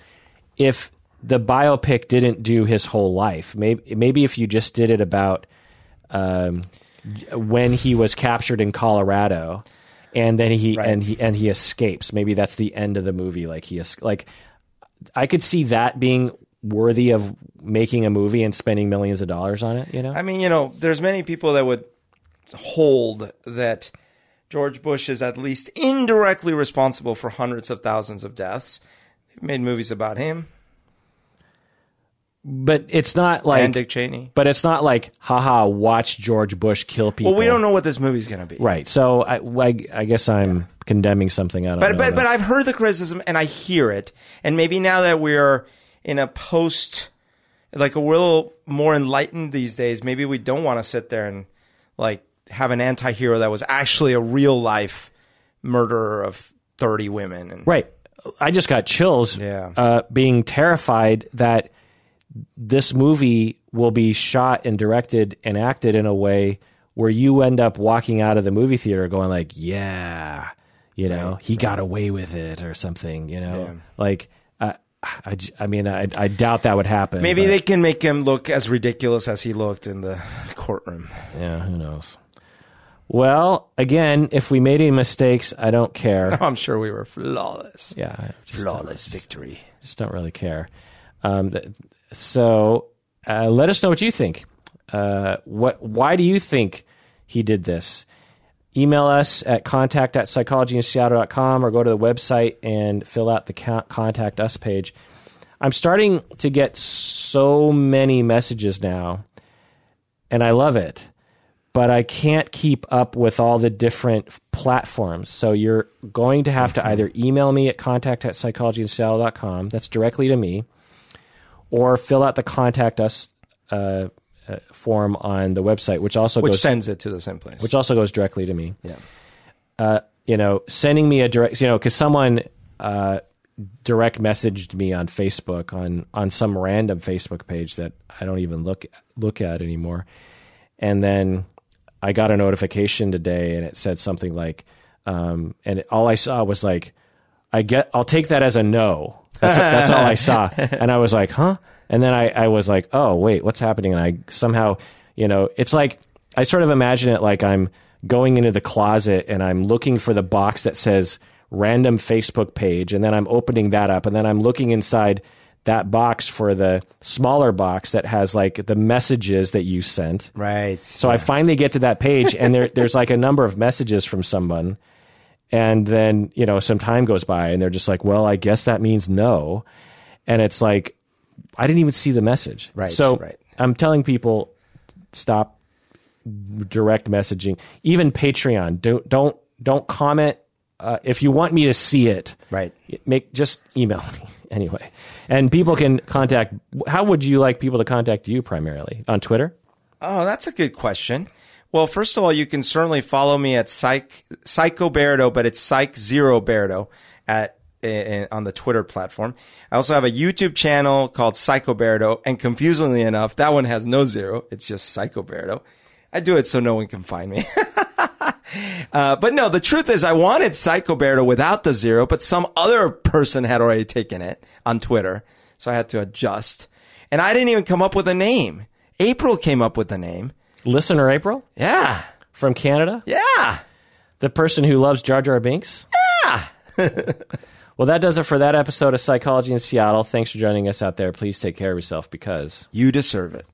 if the biopic didn't do his whole life, maybe maybe if you just did it about um, when he was captured in Colorado, and then he Right. and he and he escapes. Maybe that's the end of the movie. Like he like I could see that being worthy of making a movie and spending millions of dollars on it. You know, I mean, you know, there's many people that would hold that George Bush is at least indirectly responsible for hundreds of thousands of deaths. They've made movies about him but it's not like and Dick Cheney. but it's not like haha watch George Bush kill people. Well, we don't know what this movie's going to be. Right. So I, I, I guess I'm condemning something. I don't But know. but but I've heard the criticism and I hear it. And maybe now that we're in a post like we're a little more enlightened these days, maybe we don't want to sit there and like have an anti-hero that was actually a real life murderer of 30 women and Right. I just got chills Yeah. uh, being terrified that this movie will be shot and directed and acted in a way where you end up walking out of the movie theater going like, yeah, you know, he got away with it or something, you know, Yeah. like, uh, I, I mean, I, I doubt that would happen. Maybe but, they can make him look as ridiculous as he looked in the courtroom. yeah, who knows? Well, again, if we made any mistakes, I don't care. I'm sure we were flawless. Yeah, Flawless victory. just don't really care. Um, so uh, let us know what you think. Uh, what? Why do you think he did this? Email us at contact at psychologyinseattle.com or go to the website and fill out the contact us page. I'm starting to get so many messages now, and I love it, but I can't keep up with all the different platforms. So you're going to have to either email me at contact at psychologyinseattle.com, that's directly to me, or fill out the contact us uh, uh, form on the website, which also Which goes sends it to the same place. which also goes directly to me. yeah. Uh, you know, sending me a direct, you know, because someone uh, direct messaged me on Facebook on on some random Facebook page that I don't even look look at anymore, and then I got a notification today, and it said something like, um, and it, all I saw was like, I get, I'll take that as a no. That's, that's all I saw, and I was like, huh? And then I, I was like, oh wait, what's happening? And I somehow, you know, it's like I sort of imagine it like I'm going into the closet and I'm looking for the box that says random Facebook page, and then I'm opening that up, and then I'm looking inside that box for the smaller box that has like the messages that you sent. Right. So I finally get to that page, and there, there's like a number of messages from someone, and then you know some time goes by, and they're just like, "Well, I guess that means no," and it's like, I didn't even see the message. Right, So right. I'm telling people, stop direct messaging, even Patreon. Don't don't don't comment uh, if you want me to see it. Right. Make just email me anyway, and people can contact. How would you like people to contact you primarily on Twitter? Oh, that's a good question. Well, first of all, you can certainly follow me at Psych Psycho but it's Psych Zero at on the Twitter platform. I also have a YouTube channel called Psycho and confusingly enough, that one has no zero. It's just Psycho. I do it so no one can find me. uh, but no, the truth is, I wanted Psycho without the zero, but some other person had already taken it on Twitter, so I had to adjust. And I didn't even come up with a name. April came up with the name. Listener April Yeah. from Canada, Yeah. the person who loves Jar Jar Binks. Yeah. Well, that does it for that episode of Psychology in Seattle. Thanks for joining us out there. Please take care of yourself because. You deserve it.